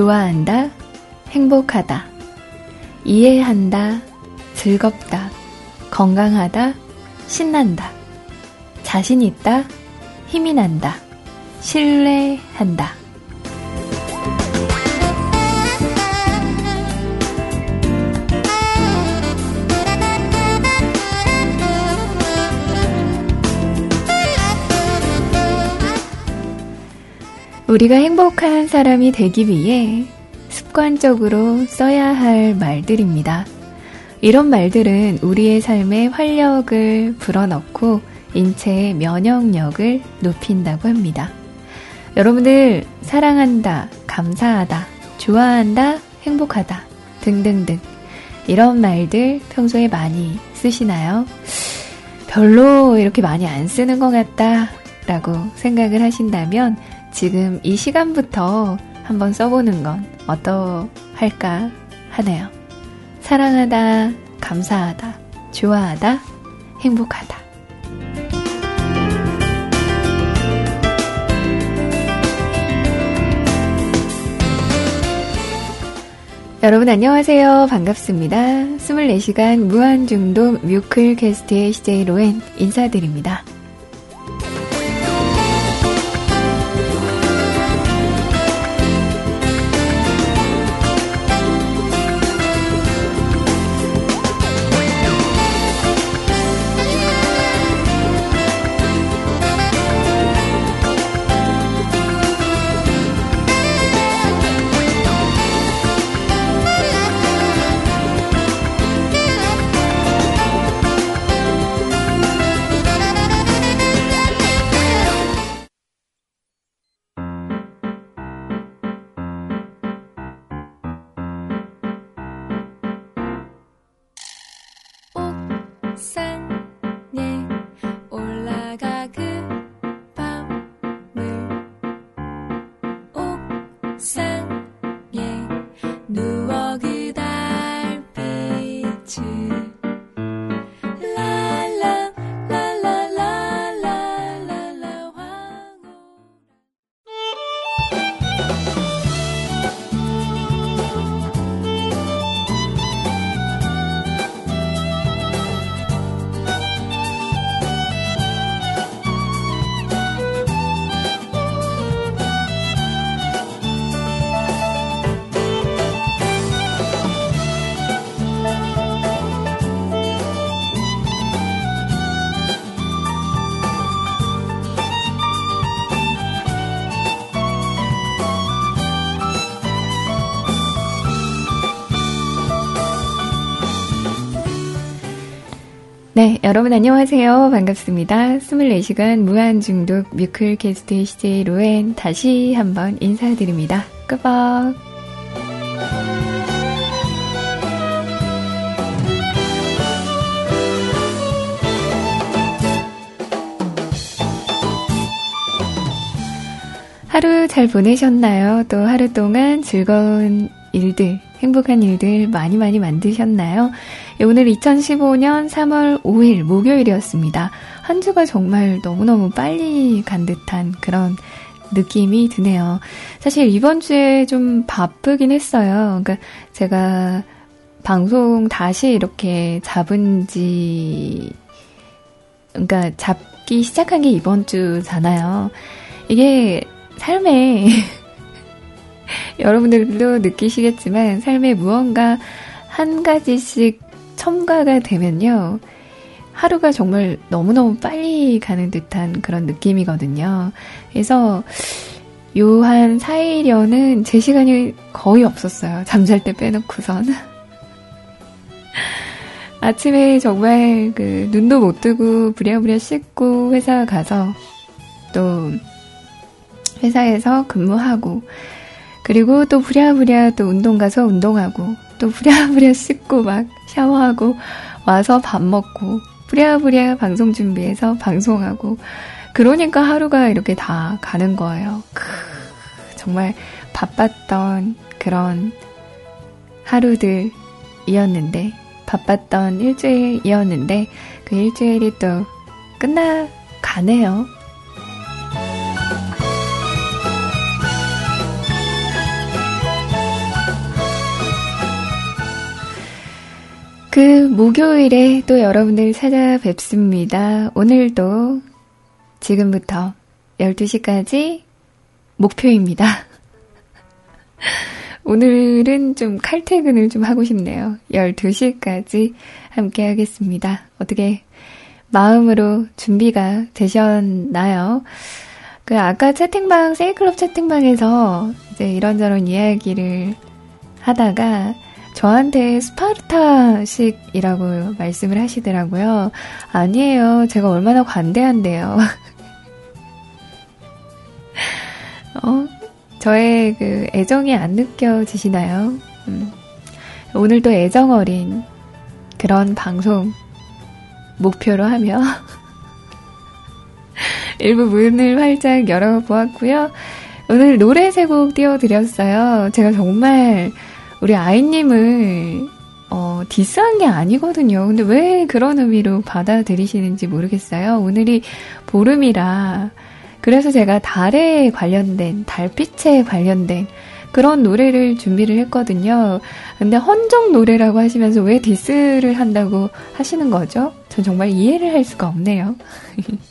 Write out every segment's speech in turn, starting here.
좋아한다, 행복하다, 이해한다, 즐겁다, 건강하다, 신난다, 자신 있다, 힘이 난다, 신뢰한다. 우리가 행복한 사람이 되기 위해 습관적으로 써야 할 말들입니다. 이런 말들은 우리의 삶에 활력을 불어넣고 인체의 면역력을 높인다고 합니다. 여러분들 사랑한다, 감사하다, 좋아한다, 행복하다 등등등 이런 말들 평소에 많이 쓰시나요? 별로 이렇게 많이 안 쓰는 것 같다 라고 생각을 하신다면 지금 이 시간부터 한번 써보는 건 어떠할까 하네요. 사랑하다, 감사하다, 좋아하다, 행복하다. 여러분 안녕하세요. 반갑습니다. 24시간 무한중독 뮤클 캐스트의 CJ 로엔 인사드립니다. 여러분 안녕하세요. 반갑습니다. 24시간 무한중독 뮤클캐스트 CJ 로엔 다시 한번 인사드립니다. 끄벅. 하루 잘 보내셨나요? 또 하루 동안 즐거운 일들, 행복한 일들 많이 많이 만드셨나요? 예, 오늘 2015년 3월 5일 목요일이었습니다. 한 주가 정말 너무너무 빨리 간 듯한 그런 느낌이 드네요. 사실 이번 주에 좀 바쁘긴 했어요. 그러니까 제가 방송 다시 이렇게 잡은 지, 그러니까 잡기 시작한 게 이번 주잖아요. 이게 삶에, 여러분들도 느끼시겠지만 삶에 무언가 한 가지씩 첨가가 되면요. 하루가 정말 너무너무 빨리 가는 듯한 그런 느낌이거든요. 그래서 요 한 4일여는 제 시간이 거의 없었어요. 잠잘 때 빼놓고선. 아침에 정말 그 눈도 못 뜨고 부랴부랴 씻고 회사 가서 또 회사에서 근무하고 그리고 또 부랴부랴 또 운동 가서 운동하고 또 부랴부랴 씻고 막 샤워하고 와서 밥 먹고 부랴부랴 방송 준비해서 방송하고 그러니까 하루가 이렇게 다 가는 거예요. 크, 정말 바빴던 그런 하루들이었는데 바빴던 일주일이었는데 그 일주일이 또 끝나가네요. 그 목요일에 또 여러분들 찾아뵙습니다. 오늘도 지금부터 12시까지 목표입니다. 오늘은 좀 칼퇴근을 좀 하고 싶네요. 12시까지 함께 하겠습니다. 어떻게 마음으로 준비가 되셨나요? 그 아까 채팅방, 세이클럽 채팅방에서 이제 이런저런 이야기를 하다가 저한테 스파르타식이라고 말씀을 하시더라고요. 아니에요. 제가 얼마나 관대한데요. 어? 저의 그 애정이 안 느껴지시나요? 음. 오늘도 애정 어린 그런 방송 목표로 하며 일부 문을 활짝 열어보았고요. 오늘 노래 세 곡 띄워드렸어요. 제가 정말 우리 아이님을 어, 디스한 게 아니거든요. 근데 왜 그런 의미로 받아들이시는지 모르겠어요. 오늘이 보름이라 그래서 제가 달에 관련된 달빛에 관련된 그런 노래를 준비를 했거든요. 근데 헌정 노래라고 하시면서 왜 디스를 한다고 하시는 거죠? 전 정말 이해를 할 수가 없네요.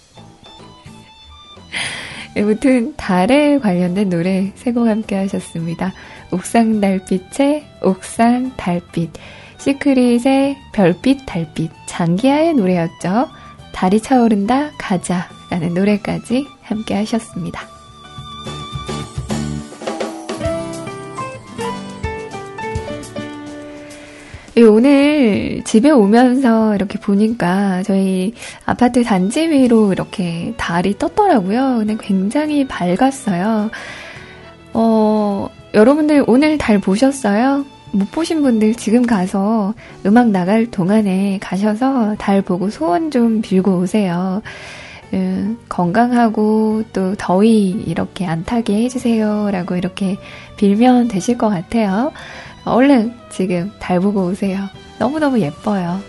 아무튼 달에 관련된 노래 세 곡 함께 하셨습니다. 옥상 달빛의 옥상 달빛, 시크릿의 별빛 달빛, 장기하의 노래였죠. 달이 차오른다 가자 라는 노래까지 함께 하셨습니다. 오늘 집에 오면서 이렇게 보니까 저희 아파트 단지 위로 이렇게 달이 떴더라고요. 근데 굉장히 밝았어요. 어, 여러분들 오늘 달 보셨어요? 못 보신 분들 지금 가서 음악 나갈 동안에 가셔서 달 보고 소원 좀 빌고 오세요. 음, 건강하고 또 더위 이렇게 안 타게 해주세요. 라고 이렇게 빌면 되실 것 같아요. 얼른 지금 달 보고 오세요. 너무너무 예뻐요.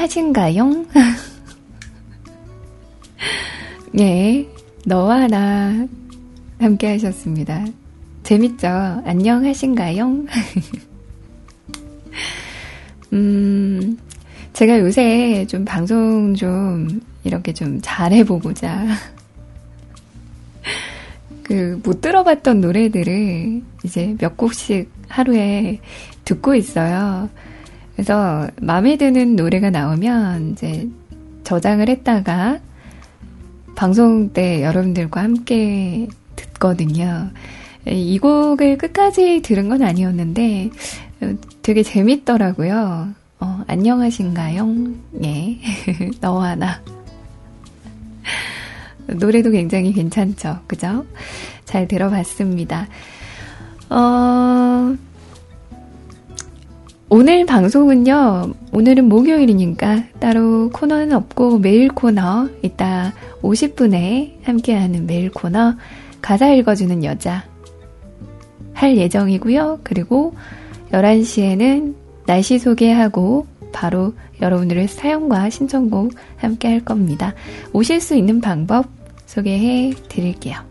하신가요? 네, 너와 나 함께 하셨습니다. 재밌죠? 안녕하신가요? 음, 제가 요새 좀 방송 좀 이렇게 좀 잘해보고자. 그, 못 들어봤던 노래들을 이제 몇 곡씩 하루에 듣고 있어요. 그래서 마음에 드는 노래가 나오면 이제 저장을 했다가 방송 때 여러분들과 함께 듣거든요. 이 곡을 끝까지 들은 건 아니었는데 되게 재밌더라고요. 어, 안녕하신가요? 예. 너와 나. 노래도 굉장히 괜찮죠. 그죠? 잘 들어봤습니다. 어, 오늘 방송은요, 오늘은 목요일이니까 따로 코너는 없고 매일 코너, 이따 50분에 함께하는 매일 코너, 가사 읽어주는 여자 할 예정이고요. 그리고 11시에는 날씨 소개하고 바로 여러분들의 사연과 신청곡 함께 할 겁니다. 오실 수 있는 방법 소개해 드릴게요.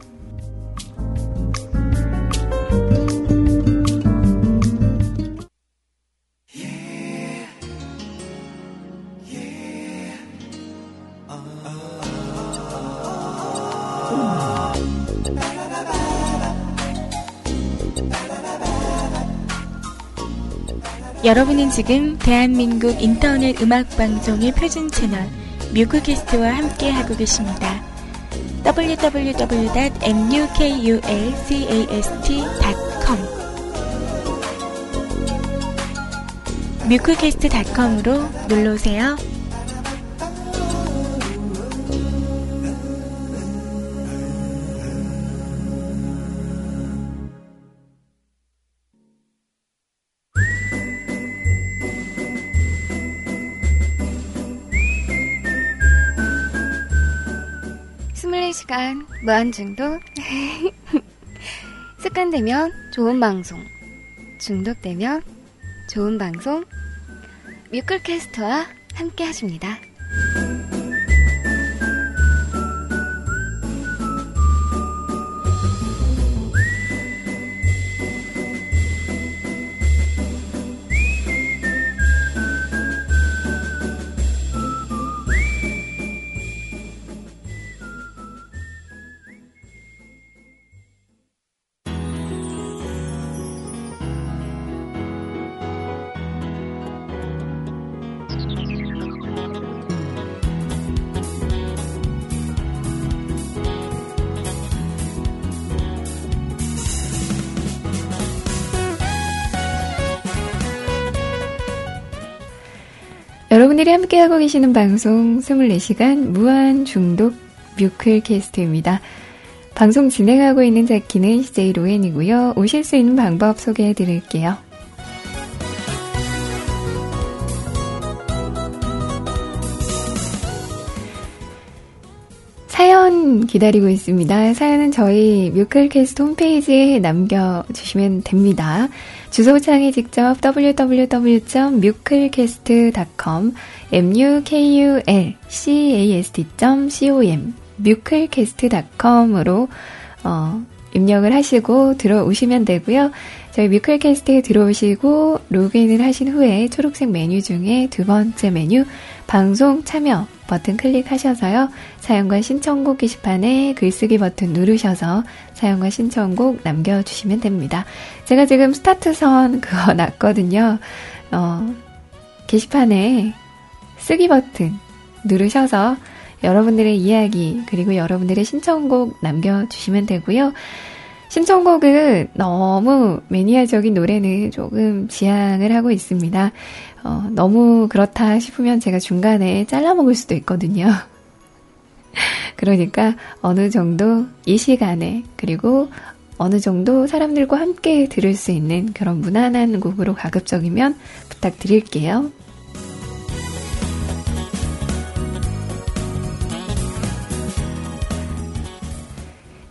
여러분은 지금 대한민국 인터넷 음악 방송의 표준 채널 뮤크캐스트와 함께 하고 계십니다. www.mukulcast.com 뮤크캐스트.com으로 놀러오세요. 무한중독 습관되면 좋은 방송 중독되면 좋은 방송 뮤클캐스트와 함께 하십니다. 여러분들이 함께하고 계시는 방송 24시간 무한 중독 뮤클캐스트입니다. 방송 진행하고 있는 자키는 CJ 로엔이고요. 오실 수 있는 방법 소개해 드릴게요. 사연 기다리고 있습니다. 사연은 저희 뮤클캐스트 홈페이지에 남겨주시면 됩니다. 주소창에 직접 www.mu클cast.com mukulcast.com mukulcast.com으로 어, 입력을 하시고 들어오시면 되고요. 저희 뮤클캐스트에 들어오시고 로그인을 하신 후에 초록색 메뉴 중에 두 번째 메뉴 방송 참여 버튼 클릭하셔서요. 사연과 신청곡 게시판에 글쓰기 버튼 누르셔서 사연과 신청곡 남겨주시면 됩니다. 제가 지금 스타트선 그거 놨거든요. 어, 게시판에 쓰기 버튼 누르셔서 여러분들의 이야기 그리고 여러분들의 신청곡 남겨주시면 되고요. 신청곡은 너무 매니아적인 노래는 조금 지양을 하고 있습니다. 어, 너무 그렇다 싶으면 제가 중간에 잘라먹을 수도 있거든요. 그러니까 어느 정도 이 시간에 그리고 어느 정도 사람들과 함께 들을 수 있는 그런 무난한 곡으로 가급적이면 부탁드릴게요.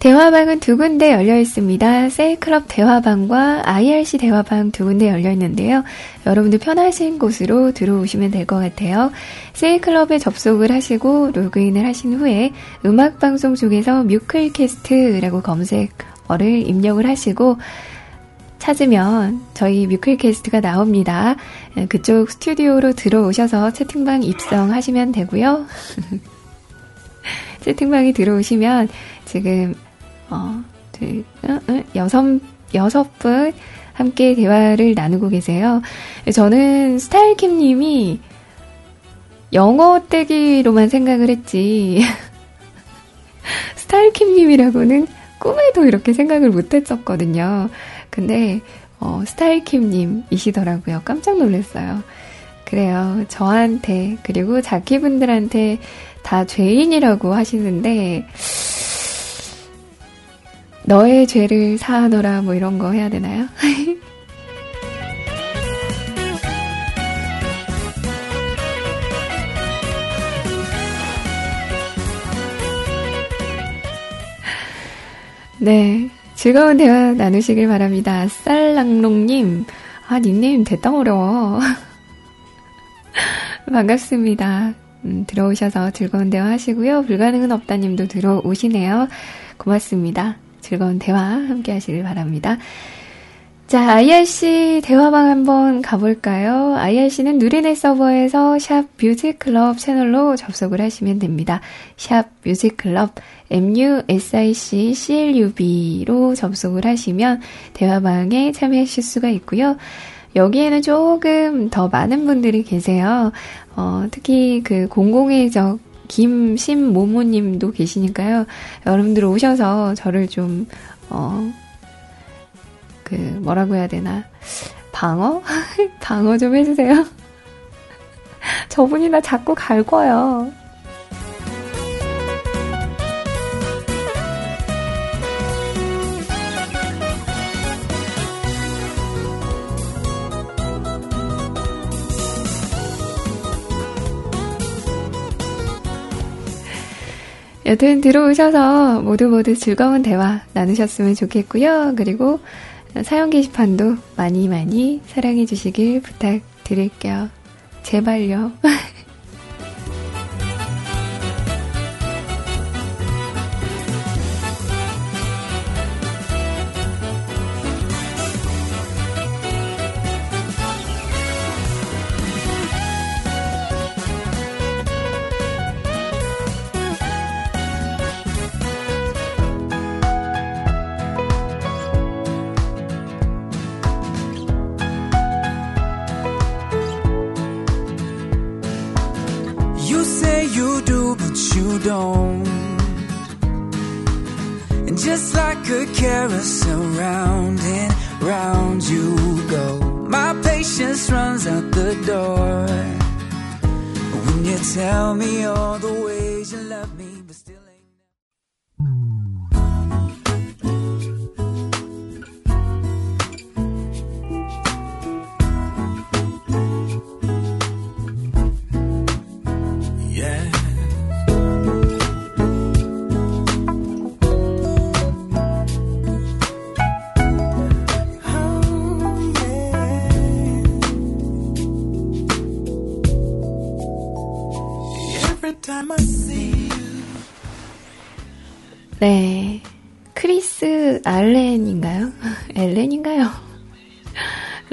대화방은 두 군데 열려 있습니다. 세이클럽 대화방과 IRC 대화방 두 군데 열려 있는데요. 여러분들 편하신 곳으로 들어오시면 될 것 같아요. 세이클럽에 접속을 하시고 로그인을 하신 후에 음악방송 쪽에서 뮤클캐스트라고 검색어를 입력을 하시고 찾으면 저희 뮤클캐스트가 나옵니다. 그쪽 스튜디오로 들어오셔서 채팅방 입성하시면 되고요. 채팅방에 들어오시면 지금 어, 둘, 어, 어, 여섯, 여섯 분 함께 대화를 나누고 계세요. 저는 스타일킴 님이 영어 떼기로만 생각을 했지. 스타일킴 님이라고는 꿈에도 이렇게 생각을 못 했었거든요. 근데, 어, 스타일킴 님이시더라고요. 깜짝 놀랐어요. 그래요. 저한테, 그리고 자키분들한테 다 죄인이라고 하시는데, 너의 죄를 사하노라 뭐 이런 거 해야 되나요? 네. 즐거운 대화 나누시길 바랍니다. 쌀랑롱님. 아, 닉네임 대땅 어려워. 반갑습니다. 음, 들어오셔서 즐거운 대화 하시고요. 불가능은 없다님도 들어오시네요. 고맙습니다. 즐거운 대화 함께 하시길 바랍니다. 자, IRC 대화방 한번 가볼까요? IRC는 누리넷 서버에서 샵 뮤직클럽 채널로 접속을 하시면 됩니다. 샵 뮤직클럽 MUSIC CLUB로 접속을 하시면 대화방에 참여하실 수가 있고요. 여기에는 조금 더 많은 분들이 계세요. 어, 특히 그 공공의 적 김심모모님도 계시니까요. 여러분들 오셔서 저를 좀, 어, 그, 뭐라고 해야 되나. 방어? 방어 좀 해주세요. 저분이 나 자꾸 갈거요. 여튼 들어오셔서 모두 모두 즐거운 대화 나누셨으면 좋겠고요. 그리고 사연 게시판도 많이 많이 사랑해 주시길 부탁드릴게요. 제발요.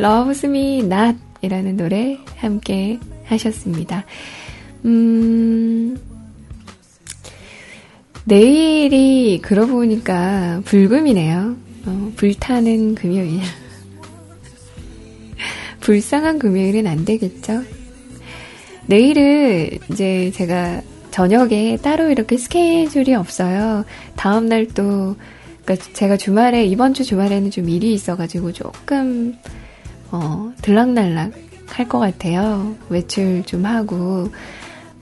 Loves Me Not 이라는 노래 함께 하셨습니다. 음, 내일이 그러고 보니까 불금이네요. 어, 불타는 금요일. 불쌍한 금요일은 안 되겠죠? 내일은 이제 제가 저녁에 따로 이렇게 스케줄이 없어요. 다음날 또, 그러니까 제가 주말에, 이번 주 주말에는 좀 일이 있어가지고 조금, 어, 들락날락 할 것 같아요. 외출 좀 하고,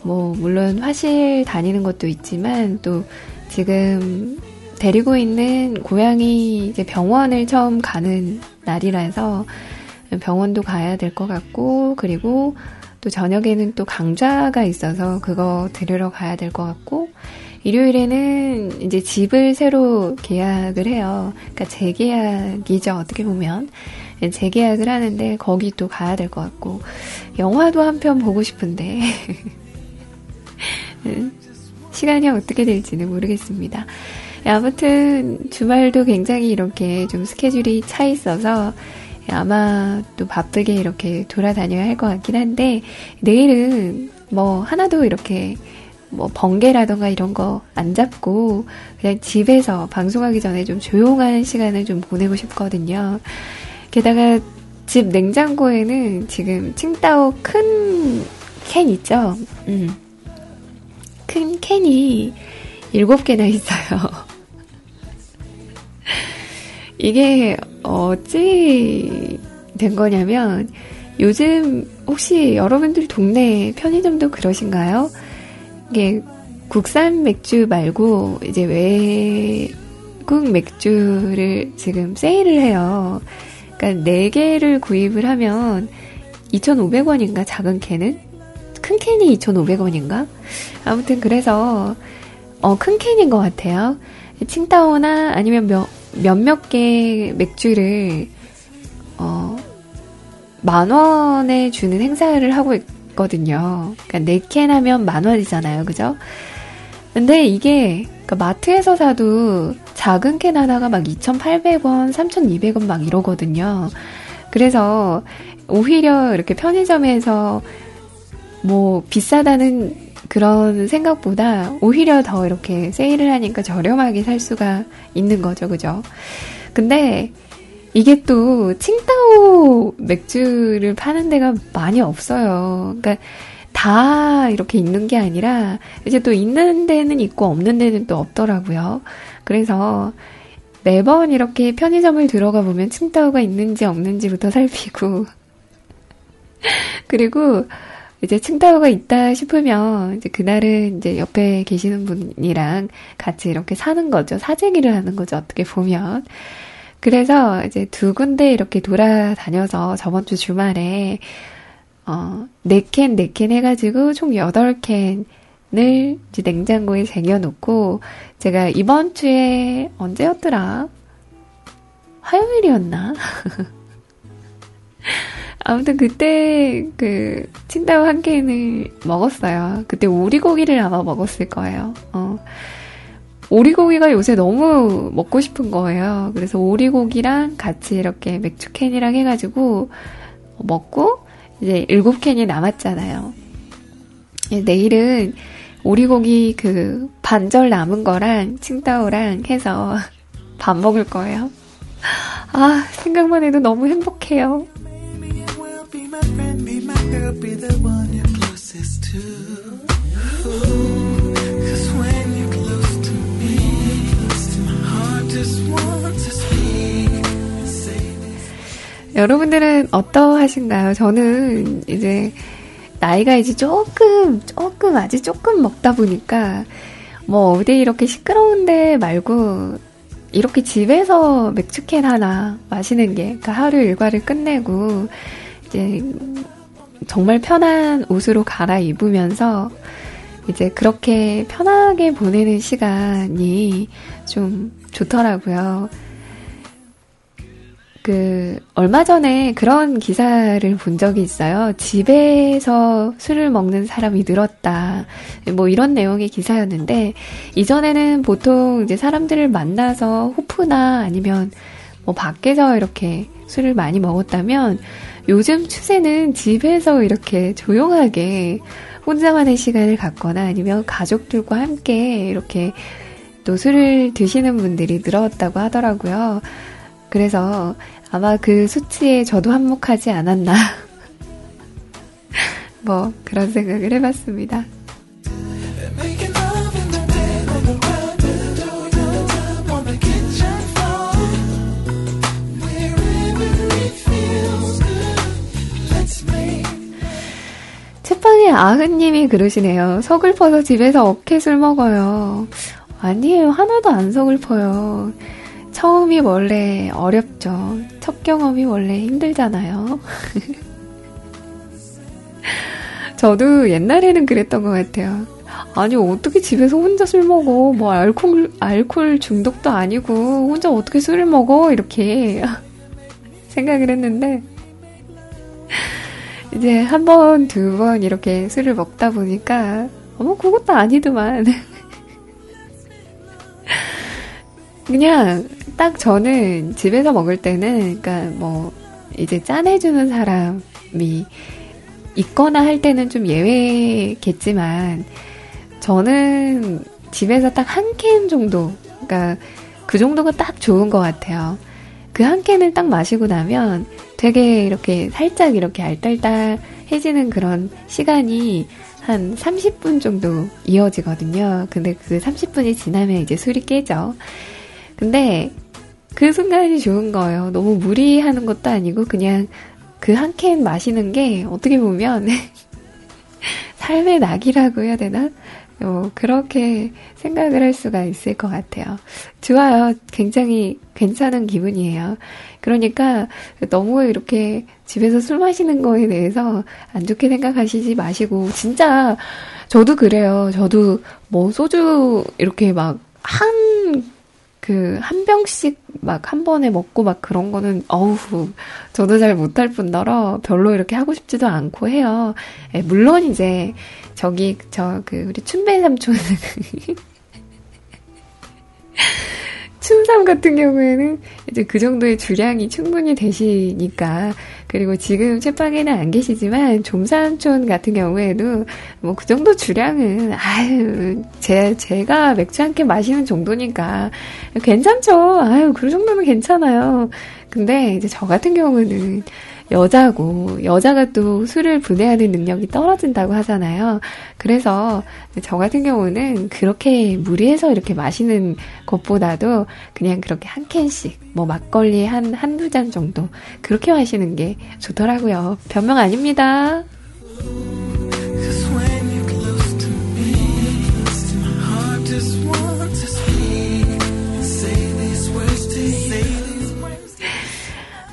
뭐, 물론 화실 다니는 것도 있지만, 또 지금 데리고 있는 고양이 이제 병원을 처음 가는 날이라서 병원도 가야 될 것 같고, 그리고 또 저녁에는 또 강좌가 있어서 그거 들으러 가야 될 것 같고, 일요일에는 이제 집을 새로 계약을 해요. 그러니까 재계약이죠, 어떻게 보면. 재계약을 하는데 거기 또 가야 될 것 같고, 영화도 한 편 보고 싶은데, 시간이 어떻게 될지는 모르겠습니다. 아무튼 주말도 굉장히 이렇게 좀 스케줄이 차 있어서 아마 또 바쁘게 이렇게 돌아다녀야 할 것 같긴 한데, 내일은 뭐 하나도 이렇게 뭐 번개라던가 이런 거 안 잡고 그냥 집에서 방송하기 전에 좀 조용한 시간을 좀 보내고 싶거든요. 게다가 집 냉장고에는 지금 칭따오 큰 캔 있죠? 음. 큰 캔이 일곱 개나 있어요. 이게 어찌 된 거냐면 요즘 혹시 여러분들 동네 편의점도 그러신가요? 이게 국산 맥주 말고 이제 외국 맥주를 지금 세일을 해요. 그러니까 4개를 구입을 하면 2,500원인가 작은 캔은? 큰 캔이 2,500원인가? 아무튼 그래서 어, 큰 캔인 것 같아요. 칭따오나 아니면 몇, 몇몇 개 맥주를 어, 만 원에 주는 행사를 하고 있거든요. 그러니까 4캔 하면 만 원이잖아요. 그죠? 근데 이게 그러니까 마트에서 사도 작은 캔 하나가 막 2,800원, 3,200원 막 이러거든요. 그래서 오히려 이렇게 편의점에서 뭐 비싸다는 그런 생각보다 오히려 더 이렇게 세일을 하니까 저렴하게 살 수가 있는 거죠. 그죠? 근데 이게 또 칭따오 맥주를 파는 데가 많이 없어요. 그러니까 다 이렇게 있는 게 아니라 이제 또 있는 데는 있고 없는 데는 또 없더라고요. 그래서 매번 이렇게 편의점을 들어가 보면 칭따오가 있는지 없는지부터 살피고 그리고 이제 칭따오가 있다 싶으면 이제 그날은 이제 옆에 계시는 분이랑 같이 이렇게 사는 거죠. 사재기를 하는 거죠. 어떻게 보면. 그래서 이제 두 군데 이렇게 돌아다녀서 저번 주 주말에 어, 4캔, 4캔 해가지고 총 8캔을 이제 냉장고에 쟁여놓고 제가 이번 주에 언제였더라? 화요일이었나? 아무튼 그때 그 칭따오 한 캔을 먹었어요. 그때 오리고기를 아마 먹었을 거예요. 어. 오리고기가 요새 너무 먹고 싶은 거예요. 그래서 오리고기랑 같이 이렇게 맥주 캔이랑 해가지고 먹고 이제 일곱 캔이 남았잖아요. 예, 내일은 오리고기 그 반절 남은 거랑 칭따오랑 해서 밥 먹을 거예요. 아, 생각만 해도 너무 행복해요. 여러분들은 어떠하신가요? 저는 이제 나이가 이제 조금, 조금, 아직 조금 먹다 보니까 뭐 어디 이렇게 시끄러운데 말고 이렇게 집에서 맥주캔 하나 마시는 게, 그러니까 하루 일과를 끝내고 이제 정말 편한 옷으로 갈아입으면서 이제 그렇게 편하게 보내는 시간이 좀 좋더라고요. 그, 얼마 전에 그런 기사를 본 적이 있어요. 집에서 술을 먹는 사람이 늘었다. 뭐 이런 내용의 기사였는데, 이전에는 보통 이제 사람들을 만나서 호프나 아니면 뭐 밖에서 이렇게 술을 많이 먹었다면, 요즘 추세는 집에서 이렇게 조용하게 혼자만의 시간을 갖거나 아니면 가족들과 함께 이렇게 또 술을 드시는 분들이 늘었다고 하더라고요. 그래서 아마 그 수치에 저도 한몫하지 않았나. 뭐, 그런 생각을 해봤습니다. 채빵의 아흔님이 그러시네요. 서글퍼서 집에서 어깨술 먹어요. 아니에요. 하나도 안 서글퍼요. 처음이 원래 어렵죠. 첫 경험이 원래 힘들잖아요. 저도 옛날에는 그랬던 것 같아요. 아니, 어떻게 집에서 혼자 술 먹어? 뭐, 알코올, 알코올 중독도 아니고, 혼자 어떻게 술을 먹어? 이렇게 생각을 했는데, 이제 한 번, 두 번 이렇게 술을 먹다 보니까, 어머, 그것도 아니더만. 그냥 딱 저는 집에서 먹을 때는, 그러니까 뭐, 이제 짠해주는 사람이 있거나 할 때는 좀 예외겠지만, 저는 집에서 딱 한 캔 정도, 그러니까 그 정도가 딱 좋은 것 같아요. 그 한 캔을 딱 마시고 나면 되게 이렇게 살짝 이렇게 알딸딸해지는 그런 시간이 한 30분 정도 이어지거든요. 근데 그 30분이 지나면 이제 술이 깨져. 근데 그 순간이 좋은 거예요. 너무 무리하는 것도 아니고 그냥 그 한 캔 마시는 게 어떻게 보면 삶의 낙이라고 해야 되나? 어, 그렇게 생각을 할 수가 있을 것 같아요. 좋아요. 굉장히 괜찮은 기분이에요. 그러니까 너무 이렇게 집에서 술 마시는 거에 대해서 안 좋게 생각하시지 마시고, 진짜 저도 그래요. 저도 뭐 소주 이렇게 막 한 그 한 병씩 막 한 번에 먹고 막 그런 거는 어우 저도 잘 못할 뿐더러 별로 이렇게 하고 싶지도 않고 해요. 예, 물론 이제 저기 저 그 우리 춘배 삼촌은 춘 춘삼 같은 경우에는 이제 그 정도의 주량이 충분히 되시니까 그리고 지금 채빵에는 안 계시지만 좀산촌 같은 경우에도 뭐 그 정도 주량은 아유 제 제가 맥주 한 캔 마시는 정도니까 괜찮죠. 아유 그 정도면 괜찮아요. 근데 이제 저 같은 경우는 여자고 여자가 또 술을 분해하는 능력이 떨어진다고 하잖아요. 그래서 저 같은 경우는 그렇게 무리해서 이렇게 마시는 것보다도 그냥 그렇게 한 캔씩 뭐 막걸리 한 한두 잔 정도 그렇게 마시는 게 좋더라고요. 변명 아닙니다.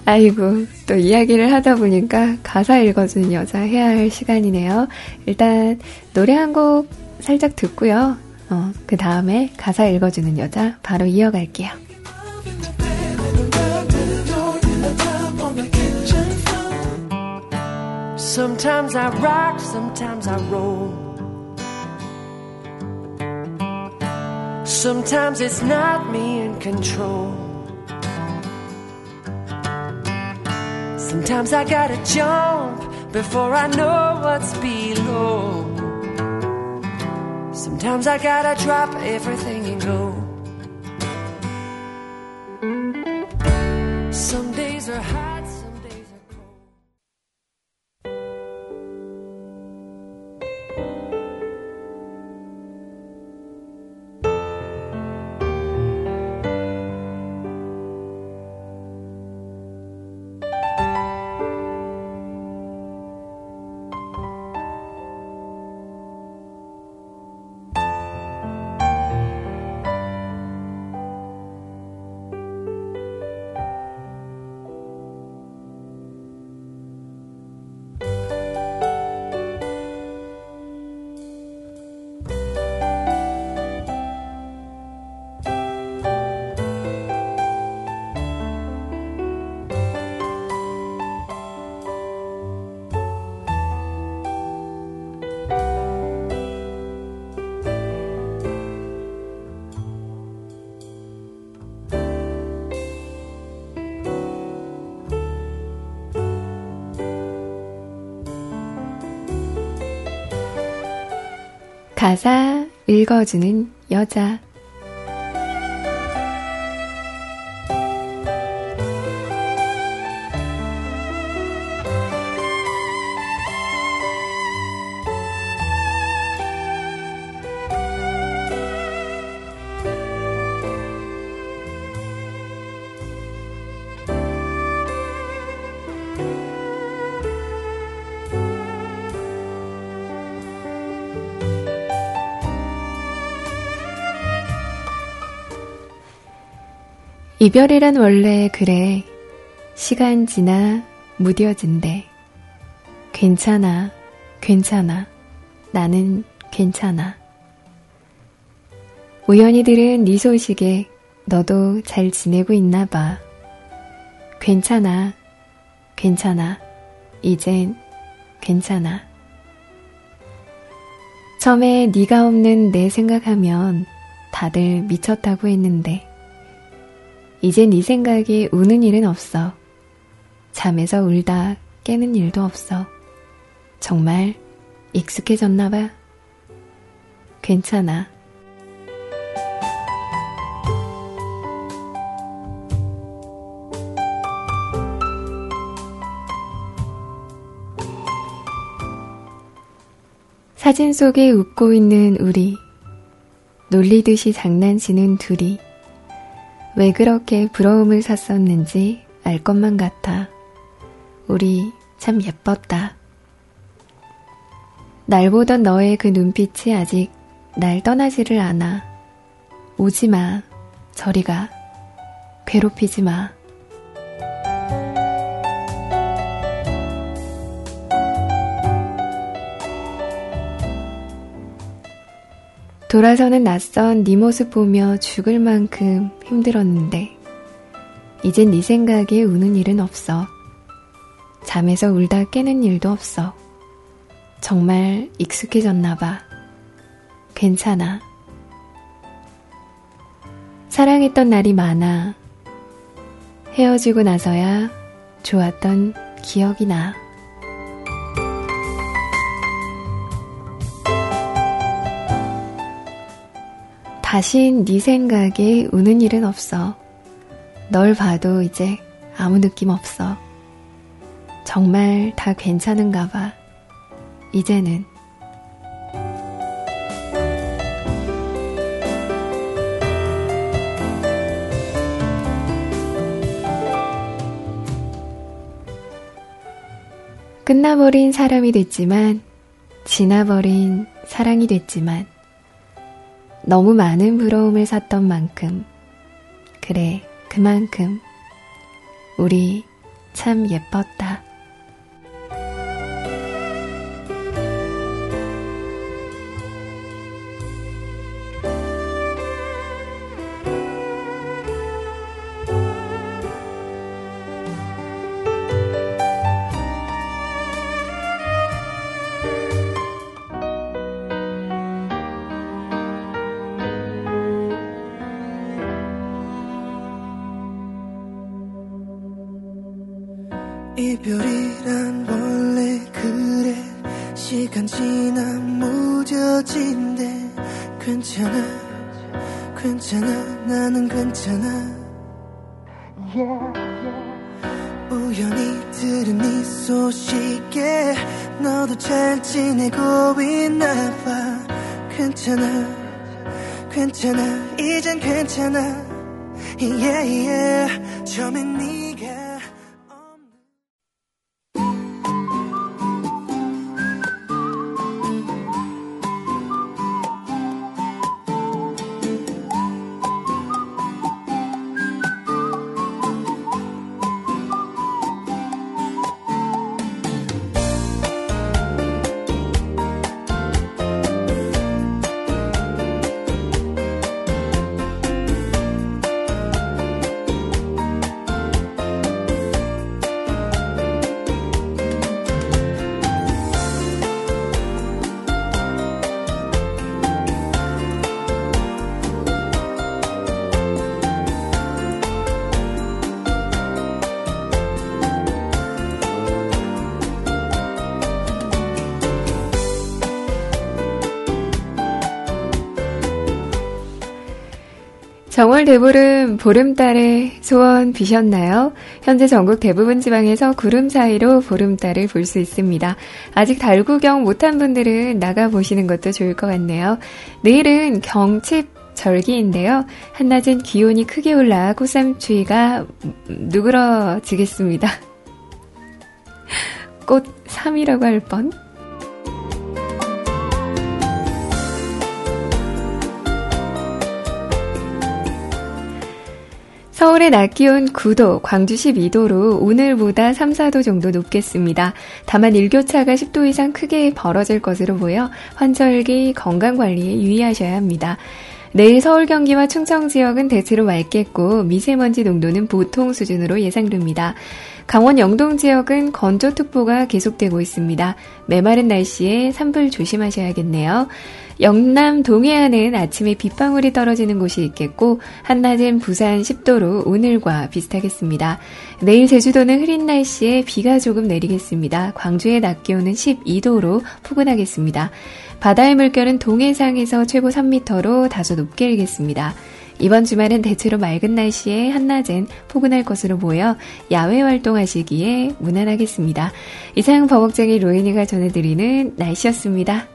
아이고, 또 이야기를 하다 보니까 가사 읽어주는 여자 해야 할 시간이네요. 일단, 노래 한 곡 살짝 듣고요. 어, 그 다음에 가사 읽어주는 여자 바로 이어갈게요. Sometimes I rock, sometimes I roll. Sometimes it's not me in control. Sometimes I gotta jump before I know what's below. Sometimes I gotta drop everything and go. 가사 읽어주는 여자 이별이란 원래 그래. 시간 지나 무뎌진대. 괜찮아, 괜찮아. 나는 괜찮아. 우연히 들은 네 소식에 너도 잘 지내고 있나 봐. 괜찮아, 괜찮아. 이젠 괜찮아. 처음에 네가 없는 내 생각하면 다들 미쳤다고 했는데 이제 네 생각이 우는 일은 없어. 잠에서 울다 깨는 일도 없어. 정말 익숙해졌나 봐. 괜찮아. 사진 속에 웃고 있는 우리. 놀리듯이 장난치는 둘이. 왜 그렇게 부러움을 샀었는지 알 것만 같아. 우리 참 예뻤다. 날 보던 너의 그 눈빛이 아직 날 떠나지를 않아. 오지 마. 저리 가. 괴롭히지 마. 돌아서는 낯선 네 모습 보며 죽을 만큼 힘들었는데 이젠 네 생각에 우는 일은 없어. 잠에서 울다 깨는 일도 없어. 정말 익숙해졌나 봐. 괜찮아. 사랑했던 날이 많아. 헤어지고 나서야 좋았던 기억이 나. 다신 네 생각에 우는 일은 없어. 널 봐도 이제 아무 느낌 없어. 정말 다 괜찮은가 봐. 이제는. 끝나버린 사람이 됐지만, 지나버린 사랑이 됐지만, 너무 많은 부러움을 샀던 만큼, 그래, 그만큼, 우리 참 예뻤다. 괜찮아. 괜찮아. 나는 괜찮아. Yeah. 우연히 들은 네 소식에 너도 잘 지내고 있나 봐. 괜찮아. 괜찮아. 이젠 괜찮아. Yeah, yeah. 처음엔 네 정월 대보름 보름달의 소원 비셨나요? 현재 전국 대부분 지방에서 구름 사이로 보름달을 볼 수 있습니다. 아직 달 구경 못한 분들은 나가보시는 것도 좋을 것 같네요. 내일은 경칩 절기인데요. 한낮엔 기온이 크게 올라 꽃샘추위가 누그러지겠습니다. 꽃 3이라고 할 뻔. 서울의 낮 기온 9도, 광주 12도로 오늘보다 3, 4도 정도 높겠습니다. 다만 일교차가 10도 이상 크게 벌어질 것으로 보여 환절기 건강관리에 유의하셔야 합니다. 내일 서울 경기와 충청 지역은 대체로 맑겠고 미세먼지 농도는 보통 수준으로 예상됩니다. 강원 영동 지역은 건조특보가 계속되고 있습니다. 메마른 날씨에 산불 조심하셔야겠네요. 영남 동해안은 아침에 빗방울이 떨어지는 곳이 있겠고 한낮엔 부산 10도로 오늘과 비슷하겠습니다. 내일 제주도는 흐린 날씨에 비가 조금 내리겠습니다. 광주의 낮 기온은 12도로 포근하겠습니다. 바다의 물결은 동해상에서 최고 3m로 다소 높게 일겠습니다. 이번 주말은 대체로 맑은 날씨에 한낮엔 포근할 것으로 보여 야외 활동하시기에 무난하겠습니다. 이상 버벅쟁이 로이니가 전해드리는 날씨였습니다.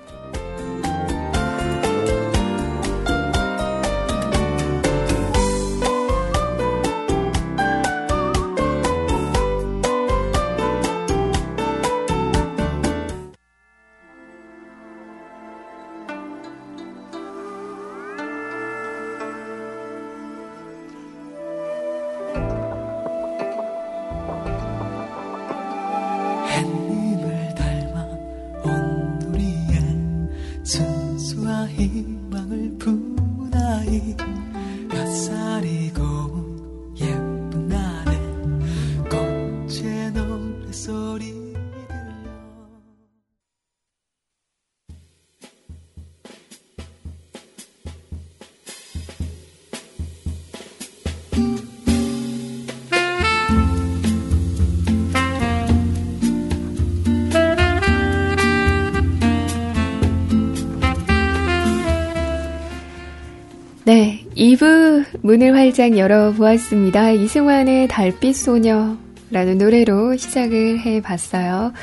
문을 활짝 열어보았습니다. 이승환의 달빛 소녀라는 노래로 시작을 해봤어요.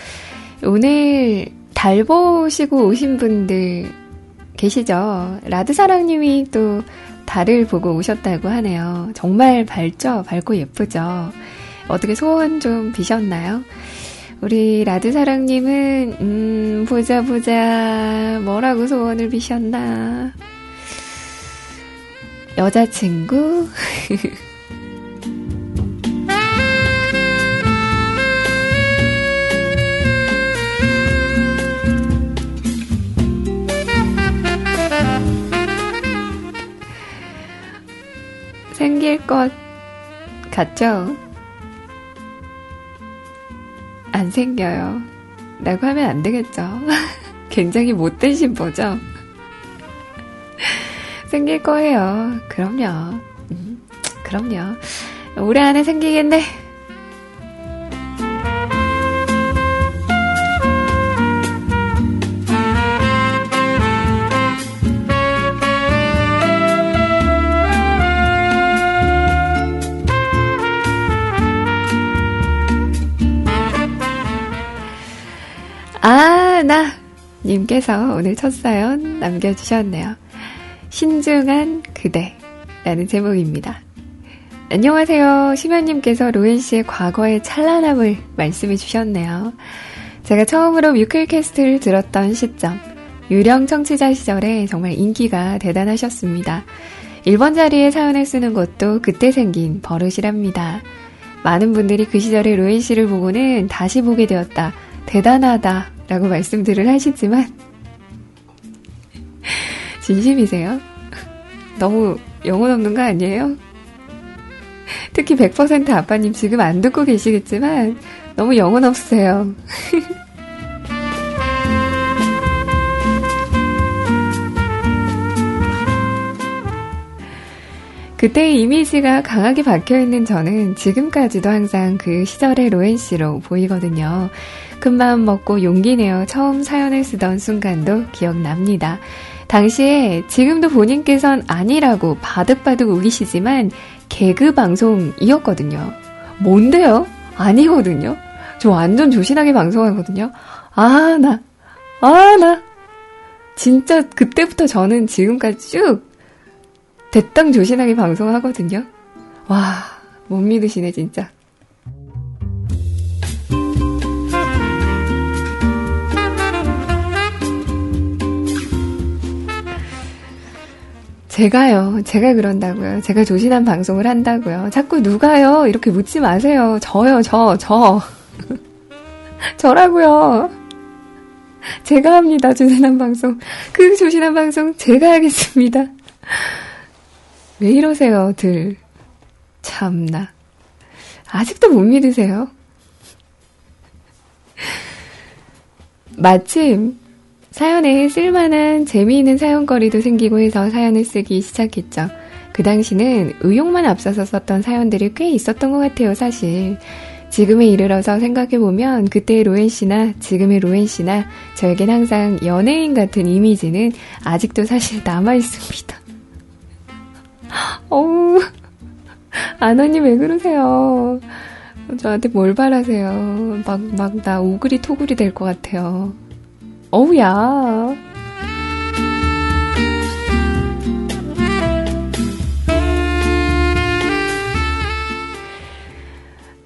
오늘 달 보시고 오신 분들 계시죠? 라드사랑님이 또 달을 보고 오셨다고 하네요. 정말 밝죠? 밝고 예쁘죠? 어떻게 소원 좀 비셨나요? 우리 라드사랑님은, 음, 보자, 보자. 뭐라고 소원을 비셨나? 여자친구? 생길 것 같죠? 안 생겨요. 라고 하면 안 되겠죠. 굉장히 못된 신보죠? 생길 거예요. 그럼요. 음, 그럼요. 올해 안에 생기겠네. 아, 나! 님께서 오늘 첫 사연 남겨주셨네요. 신중한 그대 라는 제목입니다. 안녕하세요. 심연님께서 로엔 씨의 과거의 찬란함을 말씀해 주셨네요. 제가 처음으로 뮤클캐스트를 들었던 시점, 유령 청취자 시절에 정말 인기가 대단하셨습니다. 1번 자리에 사연을 쓰는 것도 그때 생긴 버릇이랍니다. 많은 분들이 그 시절의 로엔 씨를 보고는 다시 보게 되었다. 대단하다. 라고 말씀들을 하시지만, 진심이세요? 너무 영혼 없는 거 아니에요? 특히 100% 아빠님 지금 안 듣고 계시겠지만 너무 영혼 없으세요. 그때의 이미지가 강하게 박혀있는 저는 지금까지도 항상 그 시절의 로엔 씨로 보이거든요. 큰 마음 먹고 용기 내어 처음 사연을 쓰던 순간도 기억납니다. 당시에 지금도 본인께선 아니라고 바득바득 우기시지만 개그 방송이었거든요. 뭔데요? 아니거든요. 저 완전 조신하게 방송하거든요. 아, 나, 아, 나. 진짜 그때부터 저는 지금까지 쭉 대땅 조신하게 방송하거든요. 와, 못 믿으시네, 진짜. 제가요. 제가 그런다고요. 제가 조신한 방송을 한다고요. 자꾸 누가요? 이렇게 묻지 마세요. 저요, 저, 저. 저라고요. 제가 합니다. 조신한 방송. 그 조신한 방송 제가 하겠습니다. 왜 이러세요, 들. 참나. 아직도 못 믿으세요? 마침 사연에 쓸만한 재미있는 사연거리도 생기고 해서 사연을 쓰기 시작했죠. 그 당시는 의욕만 앞서서 썼던 사연들이 꽤 있었던 것 같아요, 사실. 지금에 이르러서 생각해보면 그때의 로엔 씨나 지금의 로엔 씨나 저에겐 항상 연예인 같은 이미지는 아직도 사실 남아있습니다. 어우, 아너님 왜 그러세요? 저한테 뭘 바라세요? 막, 막, 나 오그리 토그리 될것 같아요. 어우야.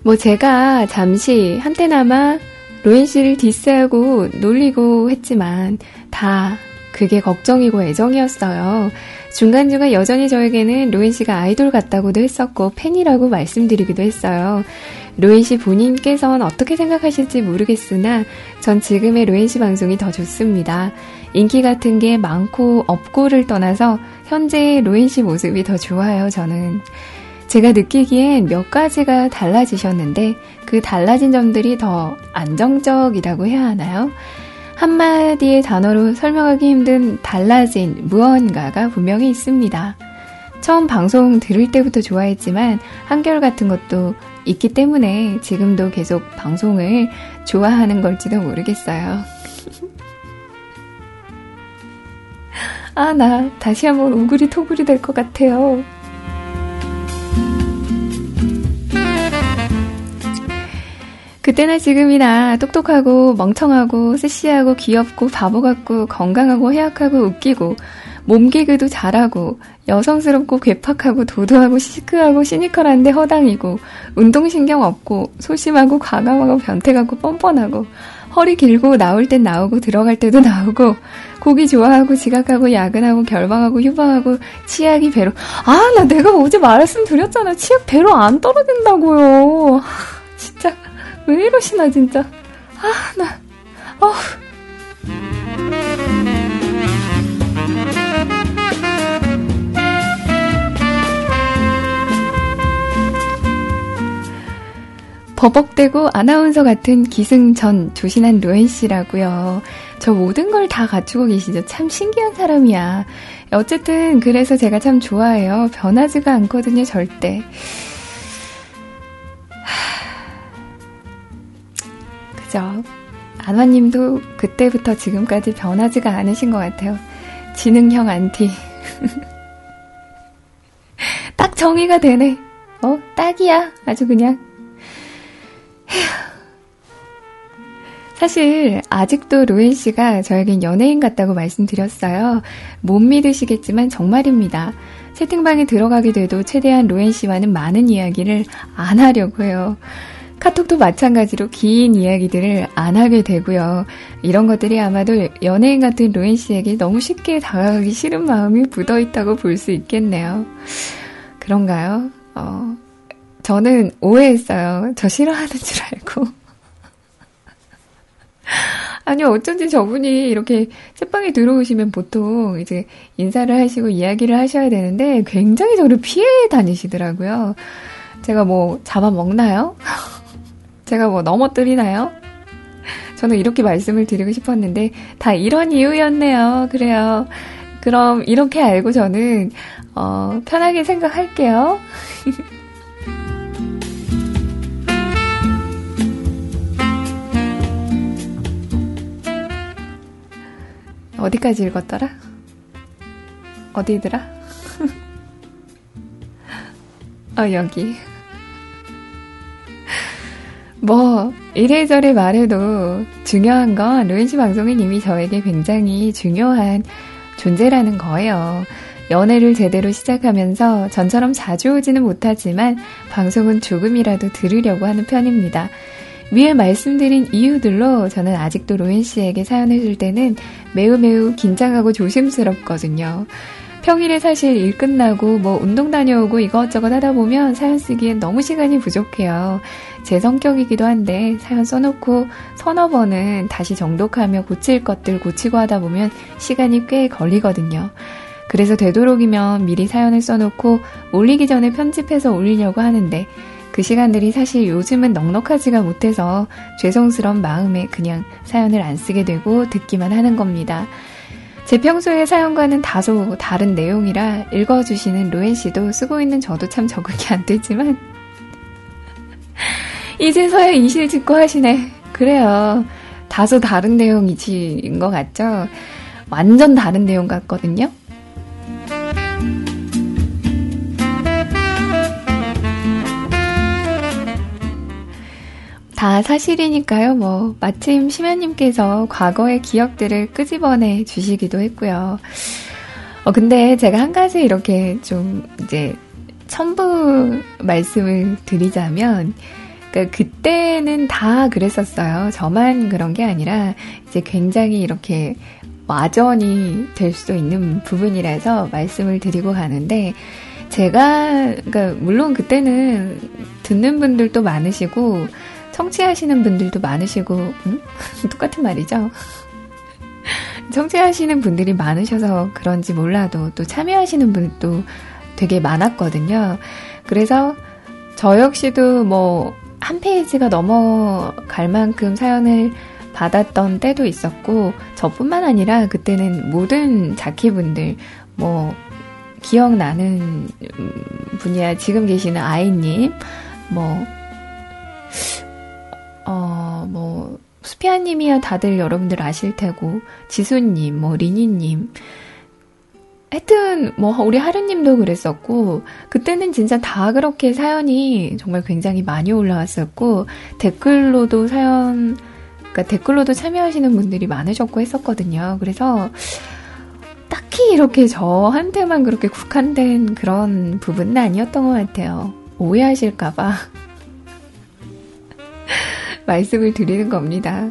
뭐 제가 잠시 한때나마 로엔 씨를 디스하고 놀리고 했지만 다 그게 걱정이고 애정이었어요. 중간중간 여전히 저에게는 로엔 씨가 아이돌 같다고도 했었고 팬이라고 말씀드리기도 했어요. 로엔 씨 본인께서는 어떻게 생각하실지 모르겠으나 전 지금의 로엔 씨 방송이 더 좋습니다. 인기 같은 게 많고 없고를 떠나서 현재의 로엔 씨 모습이 더 좋아요, 저는. 제가 느끼기엔 몇 가지가 달라지셨는데 그 달라진 점들이 더 안정적이라고 해야 하나요? 한마디의 단어로 설명하기 힘든 달라진 무언가가 분명히 있습니다. 처음 방송 들을 때부터 좋아했지만 한결 같은 것도 있기 때문에 지금도 계속 방송을 좋아하는 걸지도 모르겠어요. 아, 나 다시 한번 우구리 토구리 될 것 같아요. 그때나 지금이나 똑똑하고 멍청하고 섹시하고 귀엽고 바보 같고 건강하고 해악하고 웃기고 몸개그도 잘하고 여성스럽고 괴팍하고 도도하고 시크하고 시니컬한데 허당이고 운동신경 없고 소심하고 과감하고 변태 같고 뻔뻔하고 허리 길고 나올 땐 나오고 들어갈 때도 나오고 고기 좋아하고 지각하고 야근하고 결방하고 휴방하고 치약이 배로 아 나 내가 어제 말씀드렸잖아. 치약 배로 안 떨어진다고요. 진짜 왜 이러시나 진짜. 아나 어 버벅대고 아나운서 같은 기승전 조신한 로엔 씨라고요. 저 모든 걸 다 갖추고 계시죠. 참 신기한 사람이야. 어쨌든 그래서 제가 참 좋아해요. 변하지가 않거든요, 절대. 그죠? 아나님도 그때부터 지금까지 변하지가 않으신 것 같아요. 지능형 안티. 딱 정의가 되네. 어, 딱이야. 아주 그냥. 사실 아직도 로엔 씨가 저에겐 연예인 같다고 말씀드렸어요. 못 믿으시겠지만 정말입니다. 채팅방에 들어가게 돼도 최대한 로엔 씨와는 많은 이야기를 안 하려고 해요. 카톡도 마찬가지로 긴 이야기들을 안 하게 되고요. 이런 것들이 아마도 연예인 같은 로엔 씨에게 너무 쉽게 다가가기 싫은 마음이 묻어 있다고 볼 수 있겠네요. 그런가요? 어, 저는 오해했어요. 저 싫어하는 줄 알고. 아니요, 어쩐지 저분이 이렇게 책방에 들어오시면 보통 이제 인사를 하시고 이야기를 하셔야 되는데 굉장히 저를 피해 다니시더라고요. 제가 뭐 잡아먹나요? 제가 뭐 넘어뜨리나요? 저는 이렇게 말씀을 드리고 싶었는데 다 이런 이유였네요. 그래요. 그럼 이렇게 알고 저는 어, 편하게 생각할게요. 어디까지 읽었더라? 어디더라? 어, 여기. 뭐, 이래저래 말해도 중요한 건 루엔씨 방송은 이미 저에게 굉장히 중요한 존재라는 거예요. 연애를 제대로 시작하면서 전처럼 자주 오지는 못하지만 방송은 조금이라도 들으려고 하는 편입니다. 위에 말씀드린 이유들로 저는 아직도 로엔 씨에게 사연을 줄 때는 매우 매우 긴장하고 조심스럽거든요. 평일에 사실 일 끝나고 뭐 운동 다녀오고 이것저것 하다 보면 사연 쓰기엔 너무 시간이 부족해요. 제 성격이기도 한데 사연 써놓고 서너 번은 다시 정독하며 고칠 것들 고치고 하다 보면 시간이 꽤 걸리거든요. 그래서 되도록이면 미리 사연을 써놓고 올리기 전에 편집해서 올리려고 하는데 그 시간들이 사실 요즘은 넉넉하지가 못해서 죄송스러운 마음에 그냥 사연을 안 쓰게 되고 듣기만 하는 겁니다. 제 평소의 사연과는 다소 다른 내용이라 읽어주시는 로엔 씨도 쓰고 있는 저도 참 적응이 안 되지만 이제서야 이실 짓고 하시네. 그래요. 다소 다른 내용이지인 것 같죠? 완전 다른 내용 같거든요. 다 사실이니까요, 뭐. 마침 심연님께서 과거의 기억들을 끄집어내 주시기도 했고요. 어, 근데 제가 한 가지 이렇게 좀 이제 첨부 말씀을 드리자면, 그 그때는 다 그랬었어요. 저만 그런 게 아니라 이제 굉장히 이렇게 와전이 될 수도 있는 부분이라서 말씀을 드리고 가는데 제가 그러니까 물론 그때는 듣는 분들도 많으시고 청취하시는 분들도 많으시고, 음? 똑같은 말이죠? 청취하시는 분들이 많으셔서 그런지 몰라도 또 참여하시는 분도 되게 많았거든요. 그래서 저 역시도 뭐 한 페이지가 넘어갈 만큼 사연을 받았던 때도 있었고, 저뿐만 아니라 그때는 모든 자키분들, 뭐, 기억나는 분이야, 지금 계시는 아이님, 뭐, 어, 뭐, 수피아님이야 다들 여러분들 아실 테고, 지수님, 뭐, 리니님, 하여튼 뭐 우리 하루님도 그랬었고 그때는 진짜 다 그렇게 사연이 정말 굉장히 많이 올라왔었고 댓글로도 사연 그러니까 댓글로도 참여하시는 분들이 많으셨고 했었거든요. 그래서 딱히 이렇게 저한테만 그렇게 국한된 그런 부분은 아니었던 것 같아요. 오해하실까봐 말씀을 드리는 겁니다.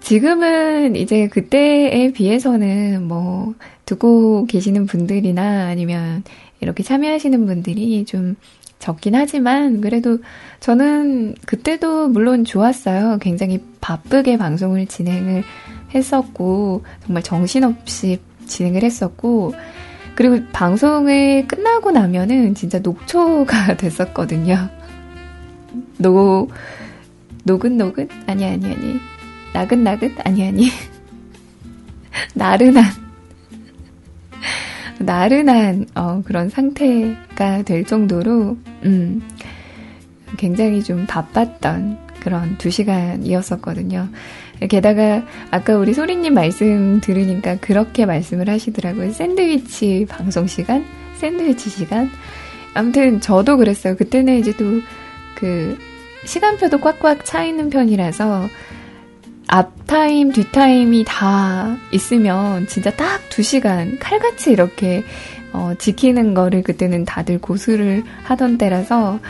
지금은 이제 그때에 비해서는 뭐 두고 계시는 분들이나 아니면 이렇게 참여하시는 분들이 좀 적긴 하지만 그래도 저는 그때도 물론 좋았어요. 굉장히 바쁘게 방송을 진행을 했었고 정말 정신없이 진행을 했었고 그리고 방송을 끝나고 나면은 진짜 녹초가 됐었거든요. 노 노근노근 아니 아니 아니 나긋나긋 아니 아니 나른한 나른한 어, 그런 상태가 될 정도로 음, 굉장히 좀 바빴던 그런 두 시간이었었거든요. 게다가 아까 우리 소리님 말씀 들으니까 그렇게 말씀을 하시더라고요. 샌드위치 방송 시간, 샌드위치 시간. 아무튼 저도 그랬어요. 그때는 이제 또 그 시간표도 꽉꽉 차 있는 편이라서 앞타임, 뒷타임이 다 있으면 진짜 딱 두 시간 칼같이 이렇게 어, 지키는 거를 그때는 다들 고수를 하던 때라서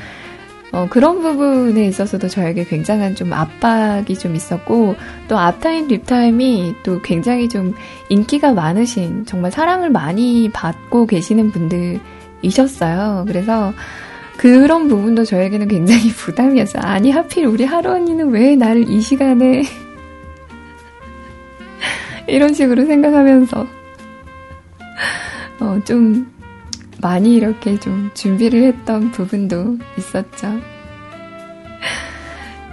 어, 그런 부분에 있어서도 저에게 굉장한 좀 압박이 좀 있었고, 또 앞타임, 뒷타임이 또 굉장히 좀 인기가 많으신, 정말 사랑을 많이 받고 계시는 분들이셨어요. 그래서 그런 부분도 저에게는 굉장히 부담이었어요. 아니, 하필 우리 하루 언니는 왜 나를 이 시간에 이런 식으로 생각하면서, 어, 좀 많이 이렇게 좀 준비를 했던 부분도 있었죠.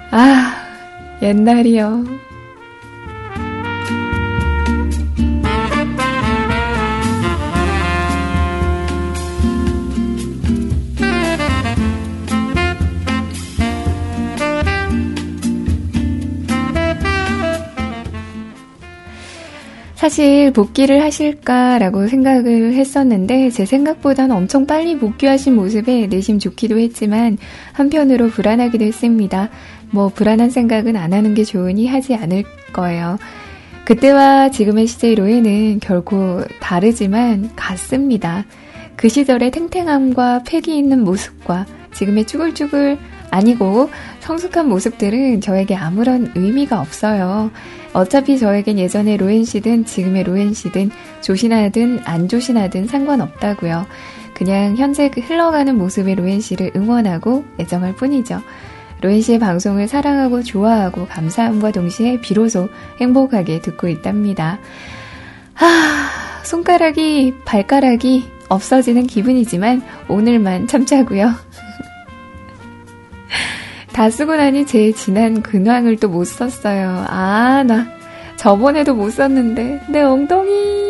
아, 옛날이요. 사실 복귀를 하실까라고 생각을 했었는데 제 생각보다는 엄청 빨리 복귀하신 모습에 내심 좋기도 했지만 한편으로 불안하기도 했습니다. 뭐 불안한 생각은 안 하는 게 좋으니 하지 않을 거예요. 그때와 지금의 CJ 로에는 결코 다르지만 같습니다. 그 시절의 탱탱함과 패기 있는 모습과 지금의 쭈글쭈글 아니고 성숙한 모습들은 저에게 아무런 의미가 없어요. 어차피 저에겐 예전의 로엔 씨든 지금의 로엔 씨든 조신하든 안 조신하든 상관없다고요. 그냥 현재 그 흘러가는 모습의 로엔 씨를 응원하고 애정할 뿐이죠. 로엔 씨의 방송을 사랑하고 좋아하고 감사함과 동시에 비로소 행복하게 듣고 있답니다. 하, 손가락이 발가락이 없어지는 기분이지만 오늘만 참자고요. 다 쓰고 나니 제 지난 근황을 또 못 썼어요. 아, 나 저번에도 못 썼는데 내 엉덩이.